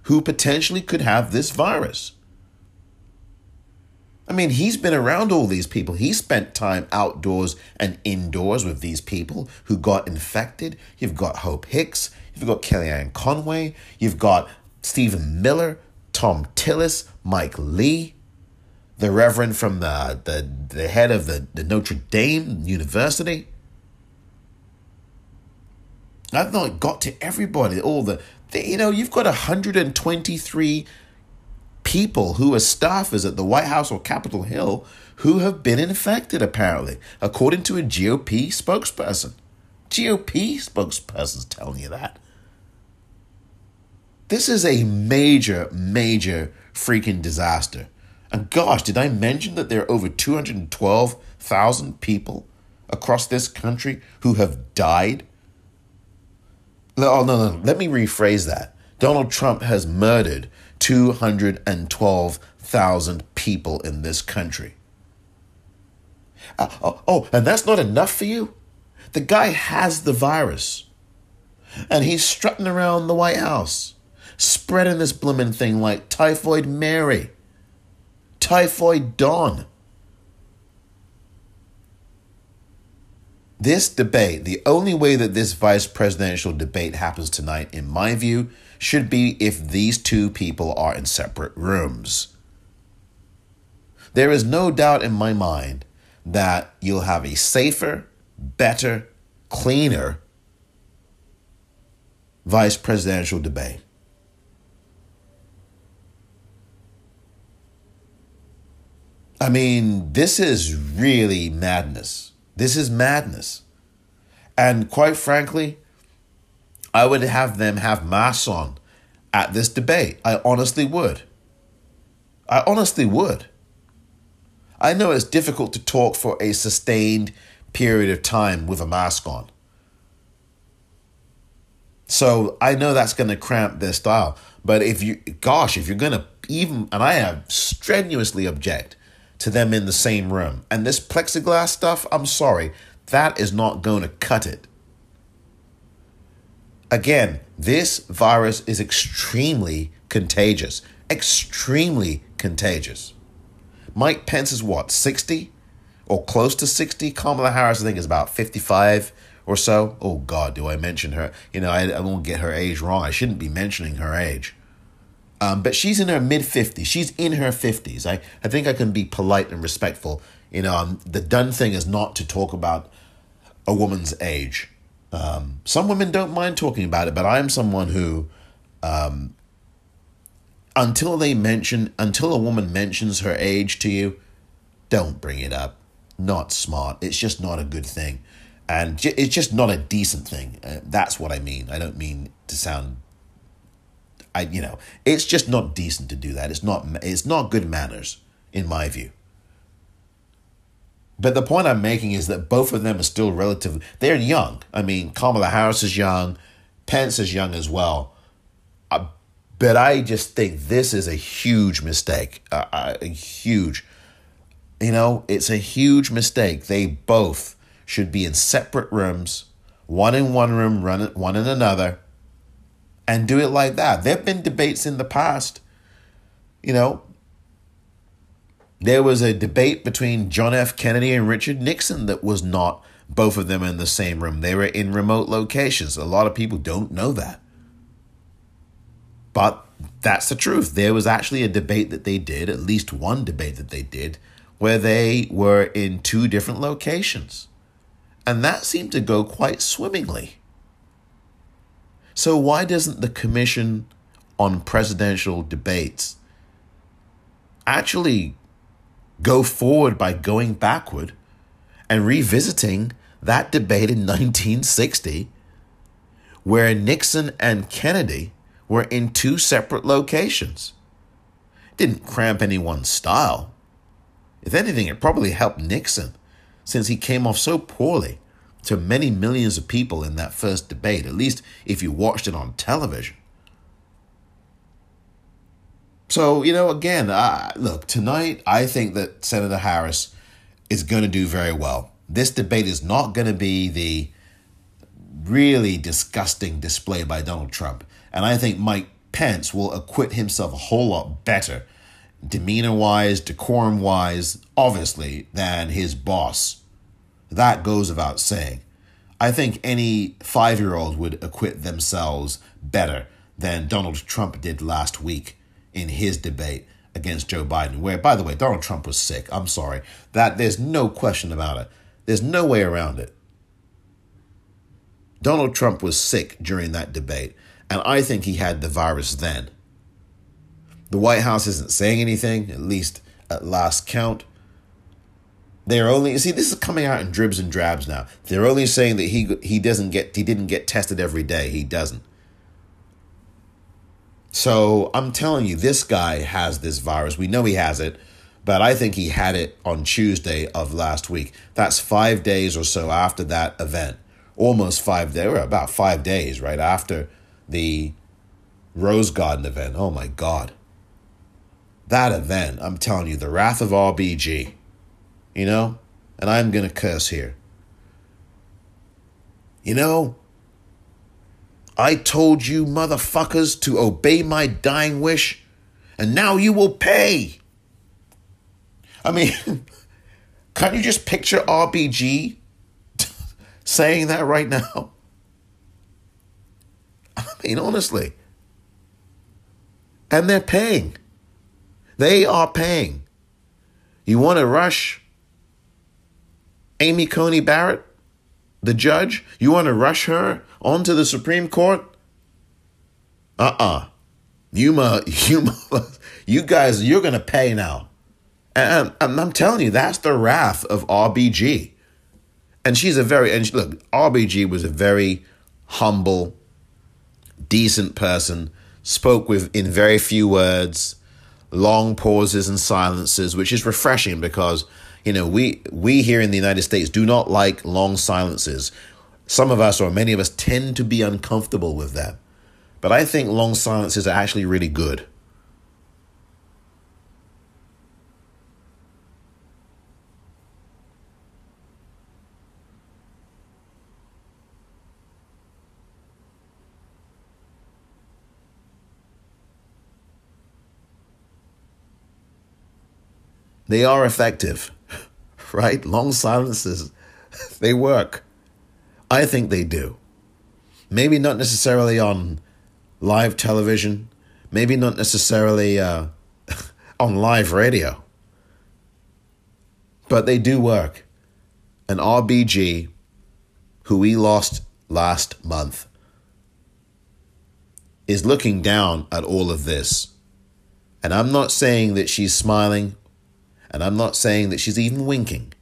[SPEAKER 5] who potentially could have this virus. I mean, he's been around all these people. He spent time outdoors and indoors with these people who got infected. You've got Hope Hicks, you've got Kellyanne Conway, you've got Stephen Miller, Thom Tillis, Mike Lee, the Reverend from the, the, the head of the, the Notre Dame University. I've not got to everybody, all the, the you know, you've got 123 people who are staffers at the White House or Capitol Hill who have been infected, apparently, according to a GOP spokesperson. GOP spokesperson's telling you that. This is a major, major freaking disaster. And gosh, did I mention that there are over 212,000 people across this country who have died? Oh, no, no, let me rephrase that. Donald Trump has murdered 212,000 people in this country. Uh, oh, oh, and that's not enough for you? The guy has the virus. And he's strutting around the White House, spreading this blooming thing like Typhoid Mary, Typhoid Dawn. This debate, the only way that this vice presidential debate happens tonight, in my view, should be if these two people are in separate rooms. There is no doubt in my mind that you'll have a safer, better, cleaner vice presidential debate. I mean, this is really madness. This is madness. And quite frankly, I would have them have masks on at this debate. I honestly would. I honestly would. I know it's difficult to talk for a sustained period of time with a mask on. So I know that's going to cramp their style. But if you, gosh, if you're going to even, and I have strenuously object to them in the same room. And this plexiglass stuff, I'm sorry, that is not going to cut it. Again, this virus is extremely contagious. Extremely contagious. Mike Pence is what, 60 or close to 60? Kamala Harris, I think, is about 55 or so. Oh, God, do I mention her? You know, I, I won't get her age wrong. I shouldn't be mentioning her age. Um, but she's in her mid 50s. She's in her 50s. I, I think I can be polite and respectful. You know, um, the done thing is not to talk about a woman's age. Um, some women don't mind talking about it, but I am someone who, um, until they mention, until a woman mentions her age to you, don't bring it up. Not smart. It's just not a good thing. And it's just not a decent thing. Uh, that's what I mean. I don't mean to sound I you know, it's just not decent to do that. It's not it's not good manners in my view. But the point I'm making is that both of them are still relatively they're young. I mean, Kamala Harris is young, Pence is young as well. Uh, but I just think this is a huge mistake. Uh, uh a huge you know, it's a huge mistake. They both should be in separate rooms, one in one room, one in another and do it like that. There have been debates in the past. You know, there was a debate between John F. Kennedy and Richard Nixon that was not both of them in the same room. They were in remote locations. A lot of people don't know that. But that's the truth. There was actually a debate that they did, at least one debate that they did, where they were in two different locations. And that seemed to go quite swimmingly. So, why doesn't the Commission on Presidential Debates actually go forward by going backward and revisiting that debate in (laughs) 1960 where Nixon and Kennedy were in two separate locations? It didn't cramp anyone's style. If anything, it probably helped Nixon since he came off so poorly to many millions of people in that first debate, at least if you watched it on television. So, you know, again, uh, look, tonight I think that Senator Harris is going to do very well. This debate is not going to be the really disgusting display by Donald Trump. And I think Mike Pence will acquit himself a whole lot better, demeanor wise, decorum wise, obviously, than his boss, that goes without saying. I think any five year old would acquit themselves better than Donald Trump did last week in his debate against Joe Biden, where, by the way, Donald Trump was sick. I'm sorry. That there's no question about it. There's no way around it. Donald Trump was sick during that debate, and I think he had the virus then. The White House isn't saying anything, at least at last count. They're only see this is coming out in dribs and drabs now. They're only saying that he he doesn't get he didn't get tested every day. He doesn't. So I'm telling you, this guy has this virus. We know he has it, but I think he had it on Tuesday of last week. That's five days or so after that event. Almost five days, or about five days, right after the Rose Garden event. Oh my God. that event, I'm telling you, the wrath of RBG, you know, and I'm going to curse here. You know, I told you motherfuckers to obey my dying wish, and now you will pay. I mean, (laughs) can't you just picture RBG (laughs) saying that right now? (laughs) I mean, honestly. And they're paying. They are paying. You want to rush Amy Coney Barrett, the judge? You want to rush her onto the Supreme Court? Uh uh-uh. uh You, mu- (laughs) you, you guys, you're going to pay now. And I'm, I'm telling you, that's the wrath of RBG. And she's a very, and look, RBG was a very humble, decent person, spoke with in very few words, long pauses and silences, which is refreshing because you know we we here in the United States do not like long silences. Some of us or many of us tend to be uncomfortable with that. But I think long silences are actually really good. They are effective, right? Long silences, (laughs) they work. I think they do. Maybe not necessarily on live television, maybe not necessarily uh, (laughs) on live radio, but they do work. An RBG, who we lost last month, is looking down at all of this. And I'm not saying that she's smiling and I'm not saying that she's even winking.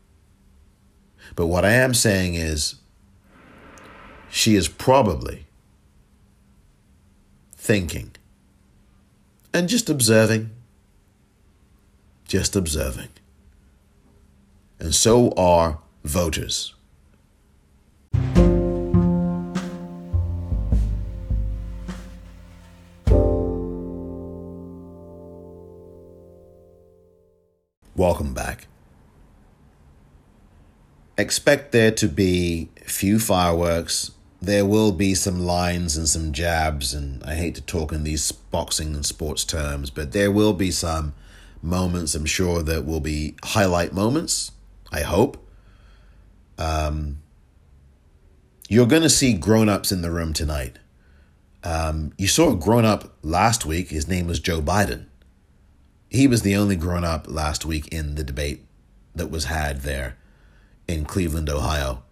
[SPEAKER 5] But what I am saying is she is probably thinking and just observing. Just observing. And so are voters. Welcome back. Expect there to be few fireworks. There will be some lines and some jabs, and I hate to talk in these boxing and sports terms, but there will be some moments, I'm sure, that will be highlight moments. I hope. Um, you're going to see grown ups in the room tonight. Um, you saw a grown up last week. His name was Joe Biden. He was the only grown up last week in the debate that was had there in Cleveland, Ohio.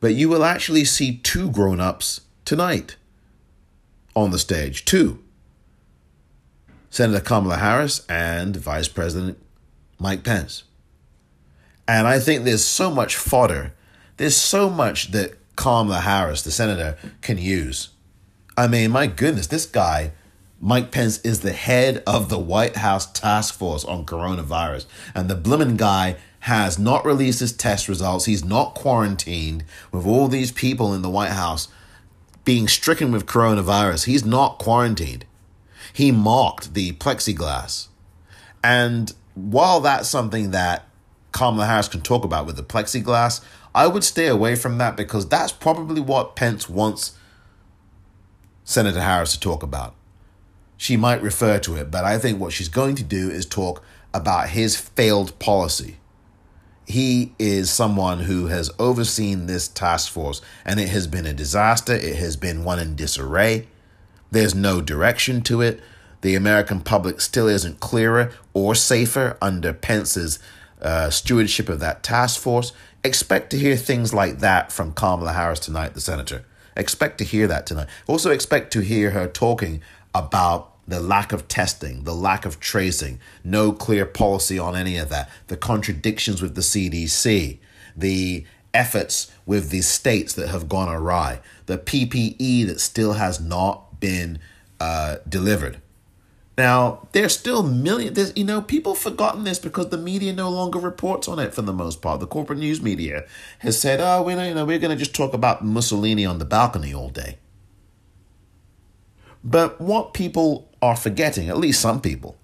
[SPEAKER 5] But you will actually see two grown ups tonight on the stage. Two. Senator Kamala Harris and Vice President Mike Pence. And I think there's so much fodder. There's so much that Kamala Harris, the senator, can use. I mean, my goodness, this guy Mike Pence is the head of the White House task force on coronavirus. And the blimmin' guy has not released his test results. He's not quarantined with all these people in the White House being stricken with coronavirus. He's not quarantined. He mocked the plexiglass. And while that's something that Kamala Harris can talk about with the plexiglass, I would stay away from that because that's probably what Pence wants Senator Harris to talk about she might refer to it, but I think what she's going to do is talk about his failed policy. He is someone who has overseen this task force, and it has been a disaster. It has been one in disarray. There's no direction to it. The American public still isn't clearer or safer under Pence's uh, stewardship of that task force. Expect to hear things like that from Kamala Harris tonight, the senator. Expect to hear that tonight. Also, expect to hear her talking about the lack of testing, the lack of tracing, no clear policy on any of that, the contradictions with the CDC, the efforts with the states that have gone awry, the PPE that still has not been uh, delivered. Now, there's still millions, there's, you know, people have forgotten this because the media no longer reports on it for the most part. The corporate news media has said, oh, we, you know, we're going to just talk about Mussolini on the balcony all day. But what people are forgetting, at least some people,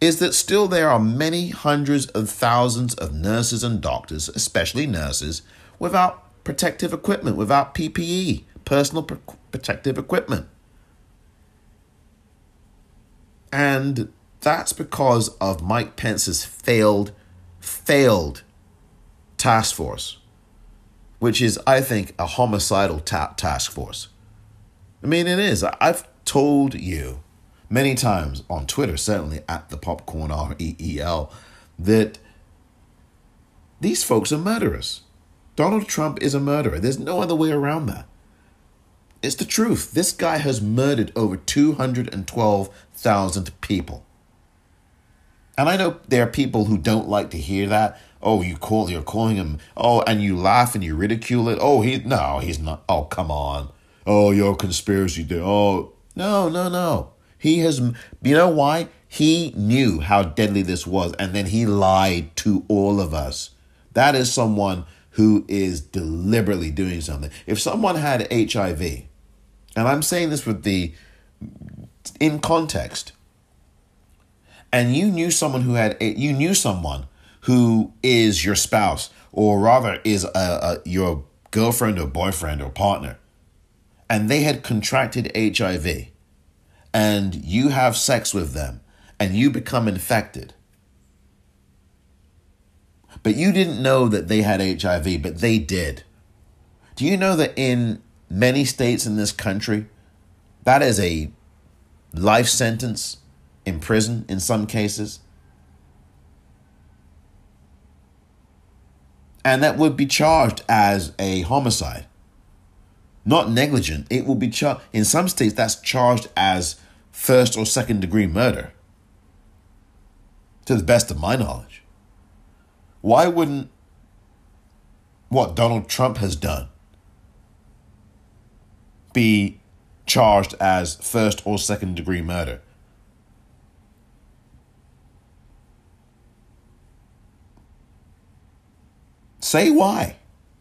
[SPEAKER 5] is that still there are many hundreds of thousands of nurses and doctors, especially nurses, without protective equipment, without PPE, personal pr- protective equipment. And that's because of Mike Pence's failed, failed task force, which is, I think, a homicidal ta- task force. I mean, it is. I've told you many times on Twitter, certainly at the popcorn R E E L, that these folks are murderers. Donald Trump is a murderer. There's no other way around that. It's the truth. This guy has murdered over 212,000 people. And I know there are people who don't like to hear that. Oh, you call you're calling him. Oh, and you laugh and you ridicule it. Oh, he no, he's not. Oh, come on. Oh, you're a conspiracy theory. Oh, no, no, no. He has. You know why? He knew how deadly this was, and then he lied to all of us. That is someone who is deliberately doing something. If someone had HIV, and I'm saying this with the in context, and you knew someone who had you knew someone who is your spouse, or rather is a, a your girlfriend or boyfriend or partner, and they had contracted HIV, and you have sex with them, and you become infected but you didn't know that they had HIV, but they did. Do you know that in many states in this country, that is a life sentence in prison in some cases? And that would be charged as a homicide. Not negligent. It will be charged. In some states, that's charged as first or second degree murder. To the best of my knowledge. Why wouldn't what Donald Trump has done be charged as first or second degree murder? Say why.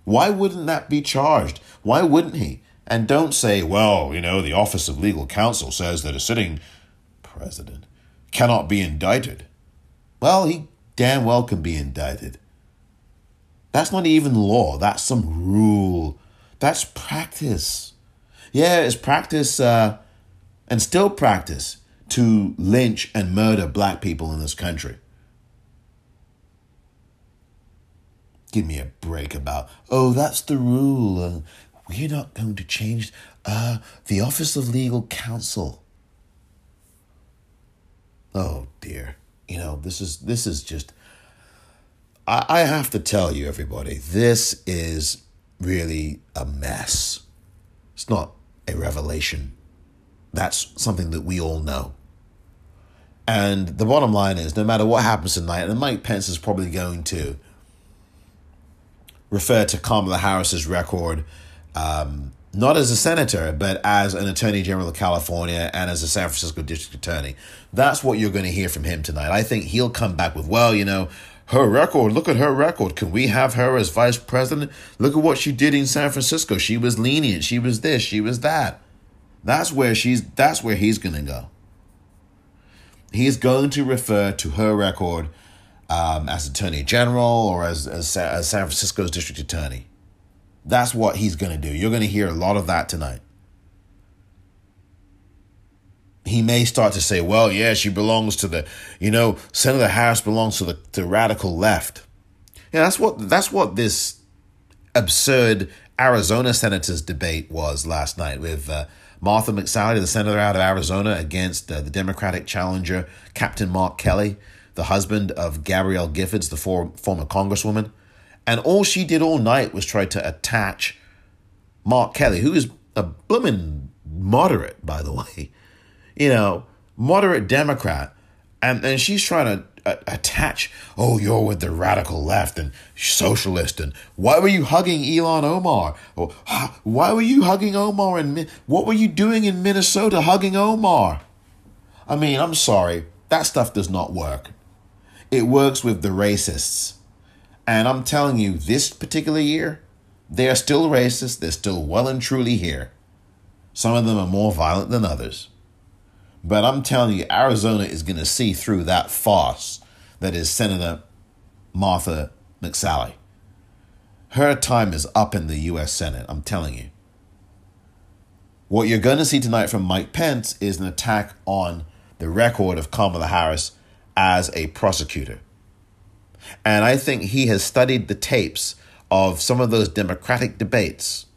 [SPEAKER 5] Why wouldn't that be charged? Why wouldn't he? And don't say, well, you know, the Office of Legal Counsel says that a sitting president cannot be indicted. Well, he damn well can be indicted. That's not even law, that's some rule. That's practice. Yeah, it's practice uh, and still practice to lynch and murder black people in this country. Give me a break about, oh, that's the rule. Uh, we're not going to change uh, the Office of Legal Counsel. Oh dear. You know, this is this is just I, I have to tell you, everybody, this is really a mess. It's not a revelation. That's something that we all know. And the bottom line is no matter what happens tonight, and Mike Pence is probably going to refer to Kamala Harris's record, um, not as a senator, but as an attorney general of California and as a San Francisco district attorney. That's what you're going to hear from him tonight. I think he'll come back with, well, you know, her record, look at her record. Can we have her as vice president? Look at what she did in San Francisco. She was lenient. She was this, she was that. That's where she's that's where he's going to go. He's going to refer to her record um, as Attorney General or as, as, as San Francisco's District Attorney. That's what he's going to do. You're going to hear a lot of that tonight. He may start to say, well, yeah, she belongs to the, you know, Senator Harris belongs to the, the radical left. Yeah, that's what that's what this absurd Arizona senators debate was last night with uh, Martha McSally, the senator out of Arizona, against uh, the Democratic challenger Captain Mark Kelly, the husband of Gabrielle Giffords, the for, former congresswoman. And all she did all night was try to attach Mark Kelly, who is a blooming moderate, by the (laughs) way, you know, moderate Democrat. And, and she's trying to uh, attach, oh, you're with the radical left and socialist. And why were you hugging Ilhan Omar? Or why were you hugging Omar? And what were you doing in Minnesota hugging Omar? I mean, I'm sorry. That stuff does not work. It works with the racists. And I'm telling you, this particular year, they are still racist. They're still well and truly here. Some of them are more violent than others. But I'm telling you, Arizona is going to see through that farce that is Senator Martha McSally. Her time is up in the U.S. Senate, I'm telling you. What you're going to see tonight from Mike Pence is an attack on the record of Kamala Harris as a prosecutor. And I think he has studied the tapes of some of those Democratic debates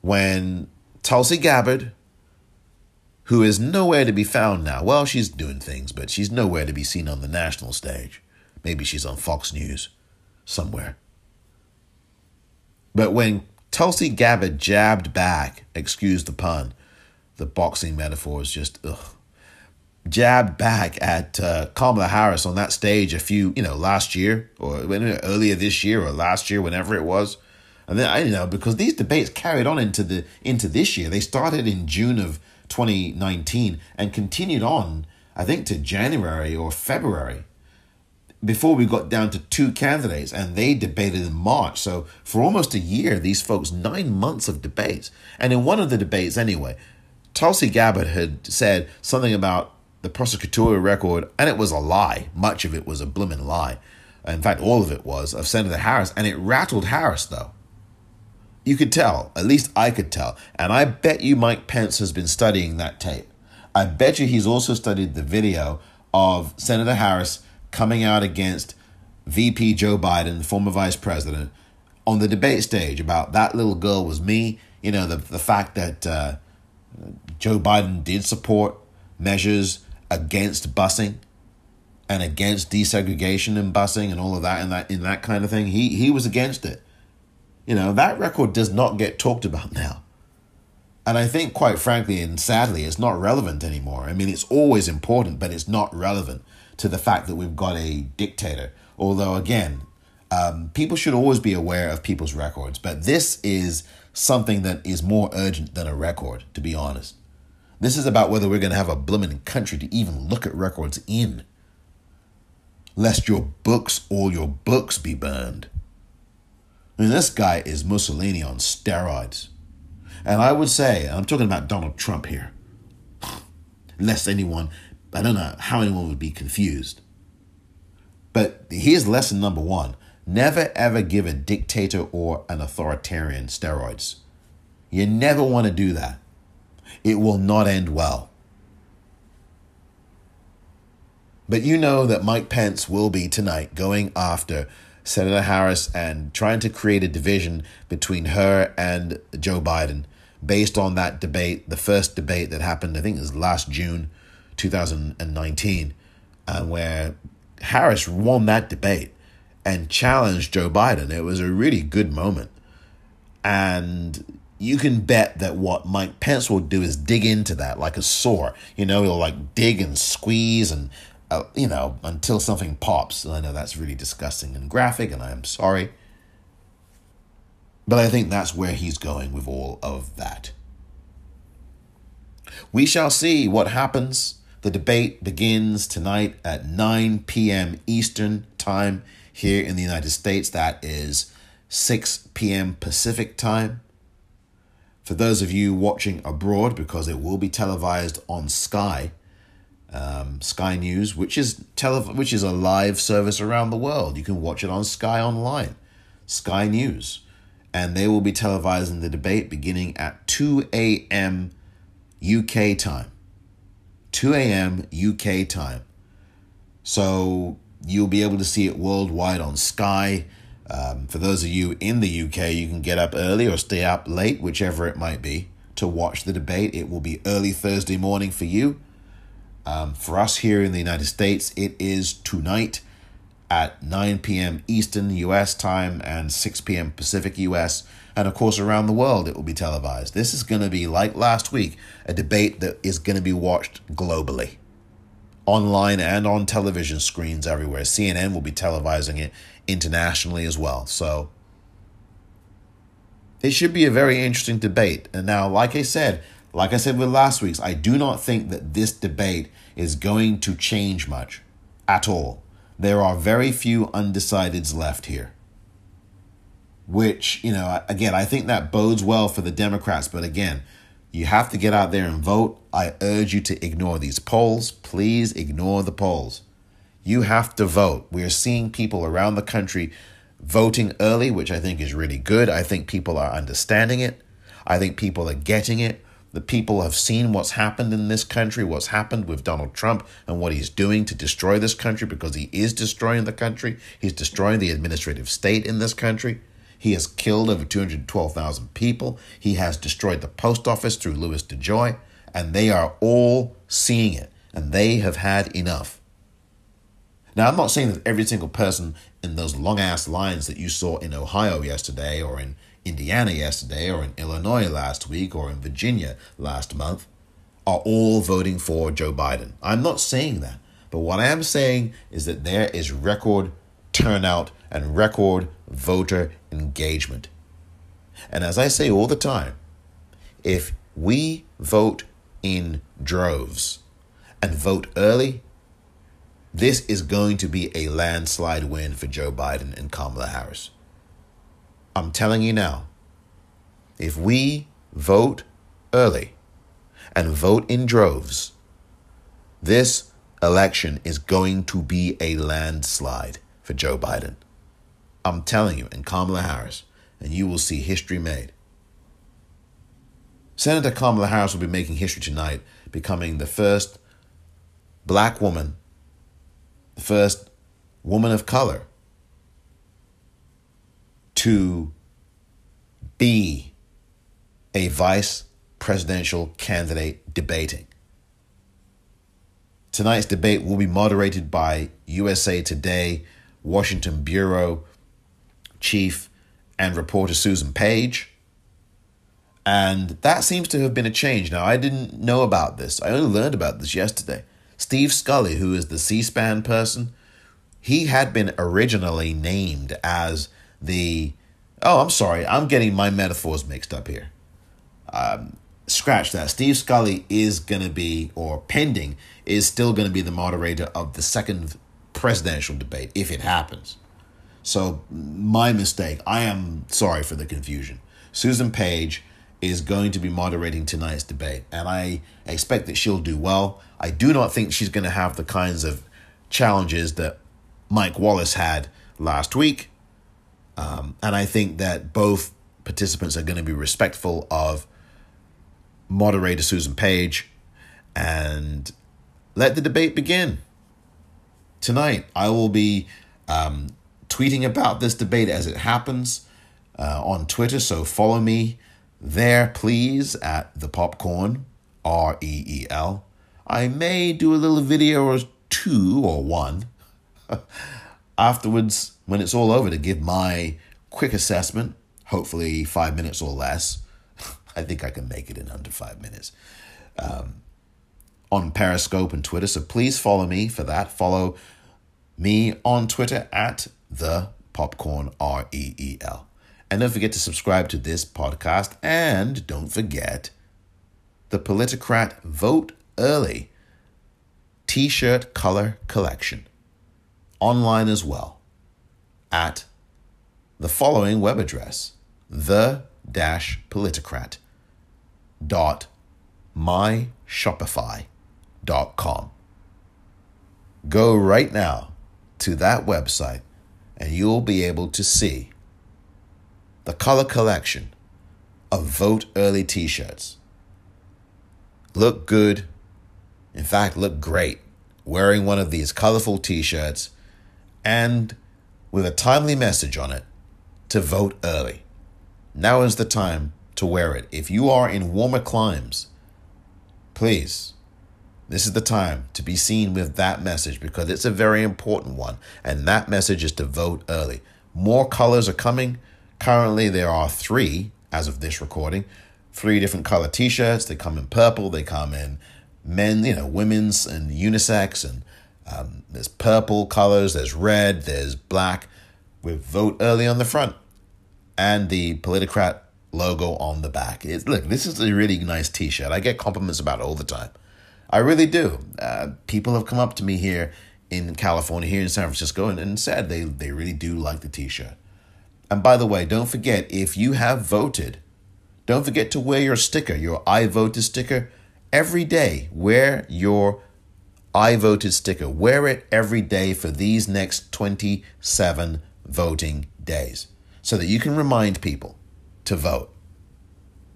[SPEAKER 5] when Tulsi Gabbard, who is nowhere to be found now, well, she's doing things, but she's nowhere to be seen on the national stage. Maybe she's on Fox News somewhere. But when Tulsi Gabbard jabbed back, excuse the pun, the boxing metaphor is just ugh, jabbed back at uh, Kamala Harris on that stage a few, you know, last year or earlier this year or last year, whenever it was. And then I you know because these debates carried on into the into this year. They started in June of 2019 and continued on, I think, to January or February before we got down to two candidates and they debated in March. So for almost a year, these folks, nine months of debates. And in one of the debates, anyway, Tulsi Gabbard had said something about the prosecutorial record, and it was a lie. Much of it was a blooming lie. In fact, all of it was of Senator Harris, and it rattled Harris, though. You could tell, at least I could tell. And I bet you Mike Pence has been studying that tape. I bet you he's also studied the video of Senator Harris coming out against VP Joe Biden, the former vice president, on the debate stage about that little girl was me. You know, the, the fact that uh, Joe Biden did support measures against busing and against desegregation and busing and all of that and that in that kind of thing. He he was against it. You know, that record does not get talked about now. And I think, quite frankly and sadly, it's not relevant anymore. I mean, it's always important, but it's not relevant to the fact that we've got a dictator. Although, again, um, people should always be aware of people's records, but this is something that is more urgent than a record, to be honest. This is about whether we're going to have a blooming country to even look at records in, lest your books, all your books, be burned. I mean, this guy is Mussolini on steroids. And I would say, I'm talking about Donald Trump here, (sighs) lest anyone I don't know how anyone would be confused. But here's lesson number one never ever give a dictator or an authoritarian steroids. You never want to do that. It will not end well. But you know that Mike Pence will be tonight going after Senator Harris and trying to create a division between her and Joe Biden based on that debate, the first debate that happened, I think it was last June 2019, uh, where Harris won that debate and challenged Joe Biden. It was a really good moment. And you can bet that what Mike Pence will do is dig into that like a sore. You know, he'll like dig and squeeze and, uh, you know, until something pops. And I know that's really disgusting and graphic, and I am sorry. But I think that's where he's going with all of that. We shall see what happens the debate begins tonight at 9 p.m. Eastern Time here in the United States. That is 6 p.m. Pacific Time. For those of you watching abroad, because it will be televised on Sky, um, Sky News, which is tele- which is a live service around the world. You can watch it on Sky Online, Sky News, and they will be televising the debate beginning at 2 a.m. UK time. 2 a.m. UK time. So you'll be able to see it worldwide on Sky. Um, for those of you in the UK, you can get up early or stay up late, whichever it might be, to watch the debate. It will be early Thursday morning for you. Um, for us here in the United States, it is tonight at 9 p.m. Eastern US time and 6 p.m. Pacific US. And of course, around the world, it will be televised. This is going to be, like last week, a debate that is going to be watched globally, online and on television screens everywhere. CNN will be televising it internationally as well. So it should be a very interesting debate. And now, like I said, like I said with last week's, I do not think that this debate is going to change much at all. There are very few undecideds left here which, you know, again, I think that bodes well for the Democrats. But again, You have to get out there and vote. I urge you to ignore these polls. Please ignore the polls. You have to vote. We are seeing people around the country voting early, which I think is really good. I think people are understanding it. I think people are getting it. The people have seen what's happened in this country, what's happened with Donald Trump, and what he's doing to destroy this country because he is destroying the country. He's destroying the administrative state in this country. He has killed over 212,000 people. He has destroyed the post office through Louis DeJoy, and they are all seeing it, and they have had enough. Now, I'm not saying that every single person in those long ass lines that you saw in Ohio yesterday, or in Indiana yesterday, or in Illinois last week, or in Virginia last month, are all voting for Joe Biden. I'm not saying that. But what I am saying is that there is record turnout and record voter engagement. And as I say all the time, if we vote in droves and vote early, this is going to be a landslide win for Joe Biden and Kamala Harris. I'm telling you now, if we vote early and vote in droves, this election is going to be a landslide for Joe Biden. I'm telling you, and Kamala Harris, and you will see history made. Senator Kamala Harris will be making history tonight, becoming the first black woman, the first woman of color to be a vice presidential candidate debating. Tonight's debate will be moderated by USA Today, Washington Bureau chief and reporter Susan Page. And that seems to have been a change. Now, I didn't know about this. I only learned about this yesterday. Steve Scully, who is the C SPAN person, he had been originally named as the. Oh, I'm sorry. I'm getting my metaphors mixed up here. Um, scratch that. Steve Scully is going to be, or pending, is still going to be the moderator of the second presidential debate if it happens. So, my mistake. I am sorry for the confusion. Susan Page is going to be moderating tonight's debate, and I expect that she'll do well. I do not think she's going to have the kinds of challenges that Mike Wallace had last week. Um, and I think that both participants are going to be respectful of moderator Susan Page and let the debate begin. Tonight, I will be um, tweeting about this debate as it happens uh, on Twitter. So follow me there, please, at the popcorn, R E E L. I may do a little video or two or one (laughs) afterwards when it's all over to give my quick assessment, hopefully five minutes or less. (laughs) I think I can make it in under five minutes. Um, on Periscope and Twitter. So please follow me for that. Follow me on Twitter at the popcorn R E E L. And don't forget to subscribe to this podcast. And don't forget the Politicrat Vote Early t shirt color collection online as well at the following web address the dash politicrat dot dot com. Go right now to that website and you'll be able to see the color collection of Vote Early t shirts. Look good. In fact, look great wearing one of these colorful t shirts and with a timely message on it to vote early. Now is the time to wear it. If you are in warmer climes, please, this is the time to be seen with that message because it's a very important one. And that message is to vote early. More colors are coming. Currently, there are three, as of this recording, three different color t shirts. They come in purple, they come in men, you know, women's and unisex, and um, there's purple colors, there's red, there's black, with vote early on the front and the Politicrat logo on the back. It's, look, this is a really nice t shirt. I get compliments about it all the time. I really do. Uh, people have come up to me here in California, here in San Francisco, and, and said they, they really do like the t shirt. And by the way, don't forget if you have voted, Don't forget to wear your sticker, your I voted sticker, every day. Wear your I voted sticker. Wear it every day for these next 27 voting days so that you can remind people to vote.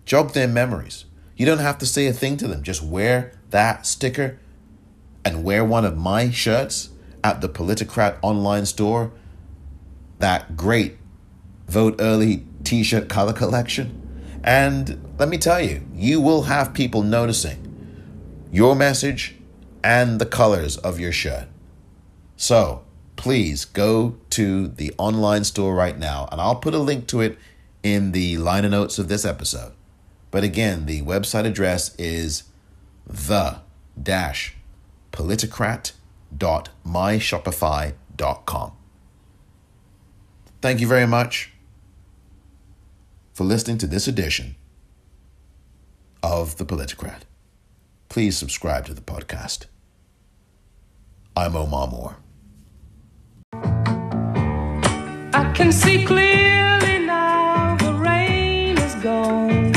[SPEAKER 5] Jog their memories. You don't have to say a thing to them. Just wear that sticker and wear one of my shirts at the Politicrat online store. That great vote early t shirt color collection. And let me tell you, you will have people noticing your message and the colors of your shirt. So please go to the online store right now, and I'll put a link to it in the liner notes of this episode. But again, the website address is the dash politicrat.myshopify.com. Thank you very much for listening to this edition of The Politicrat. Please subscribe to the podcast. I'm Omar Moore.
[SPEAKER 6] I can see clearly now the rain is gone.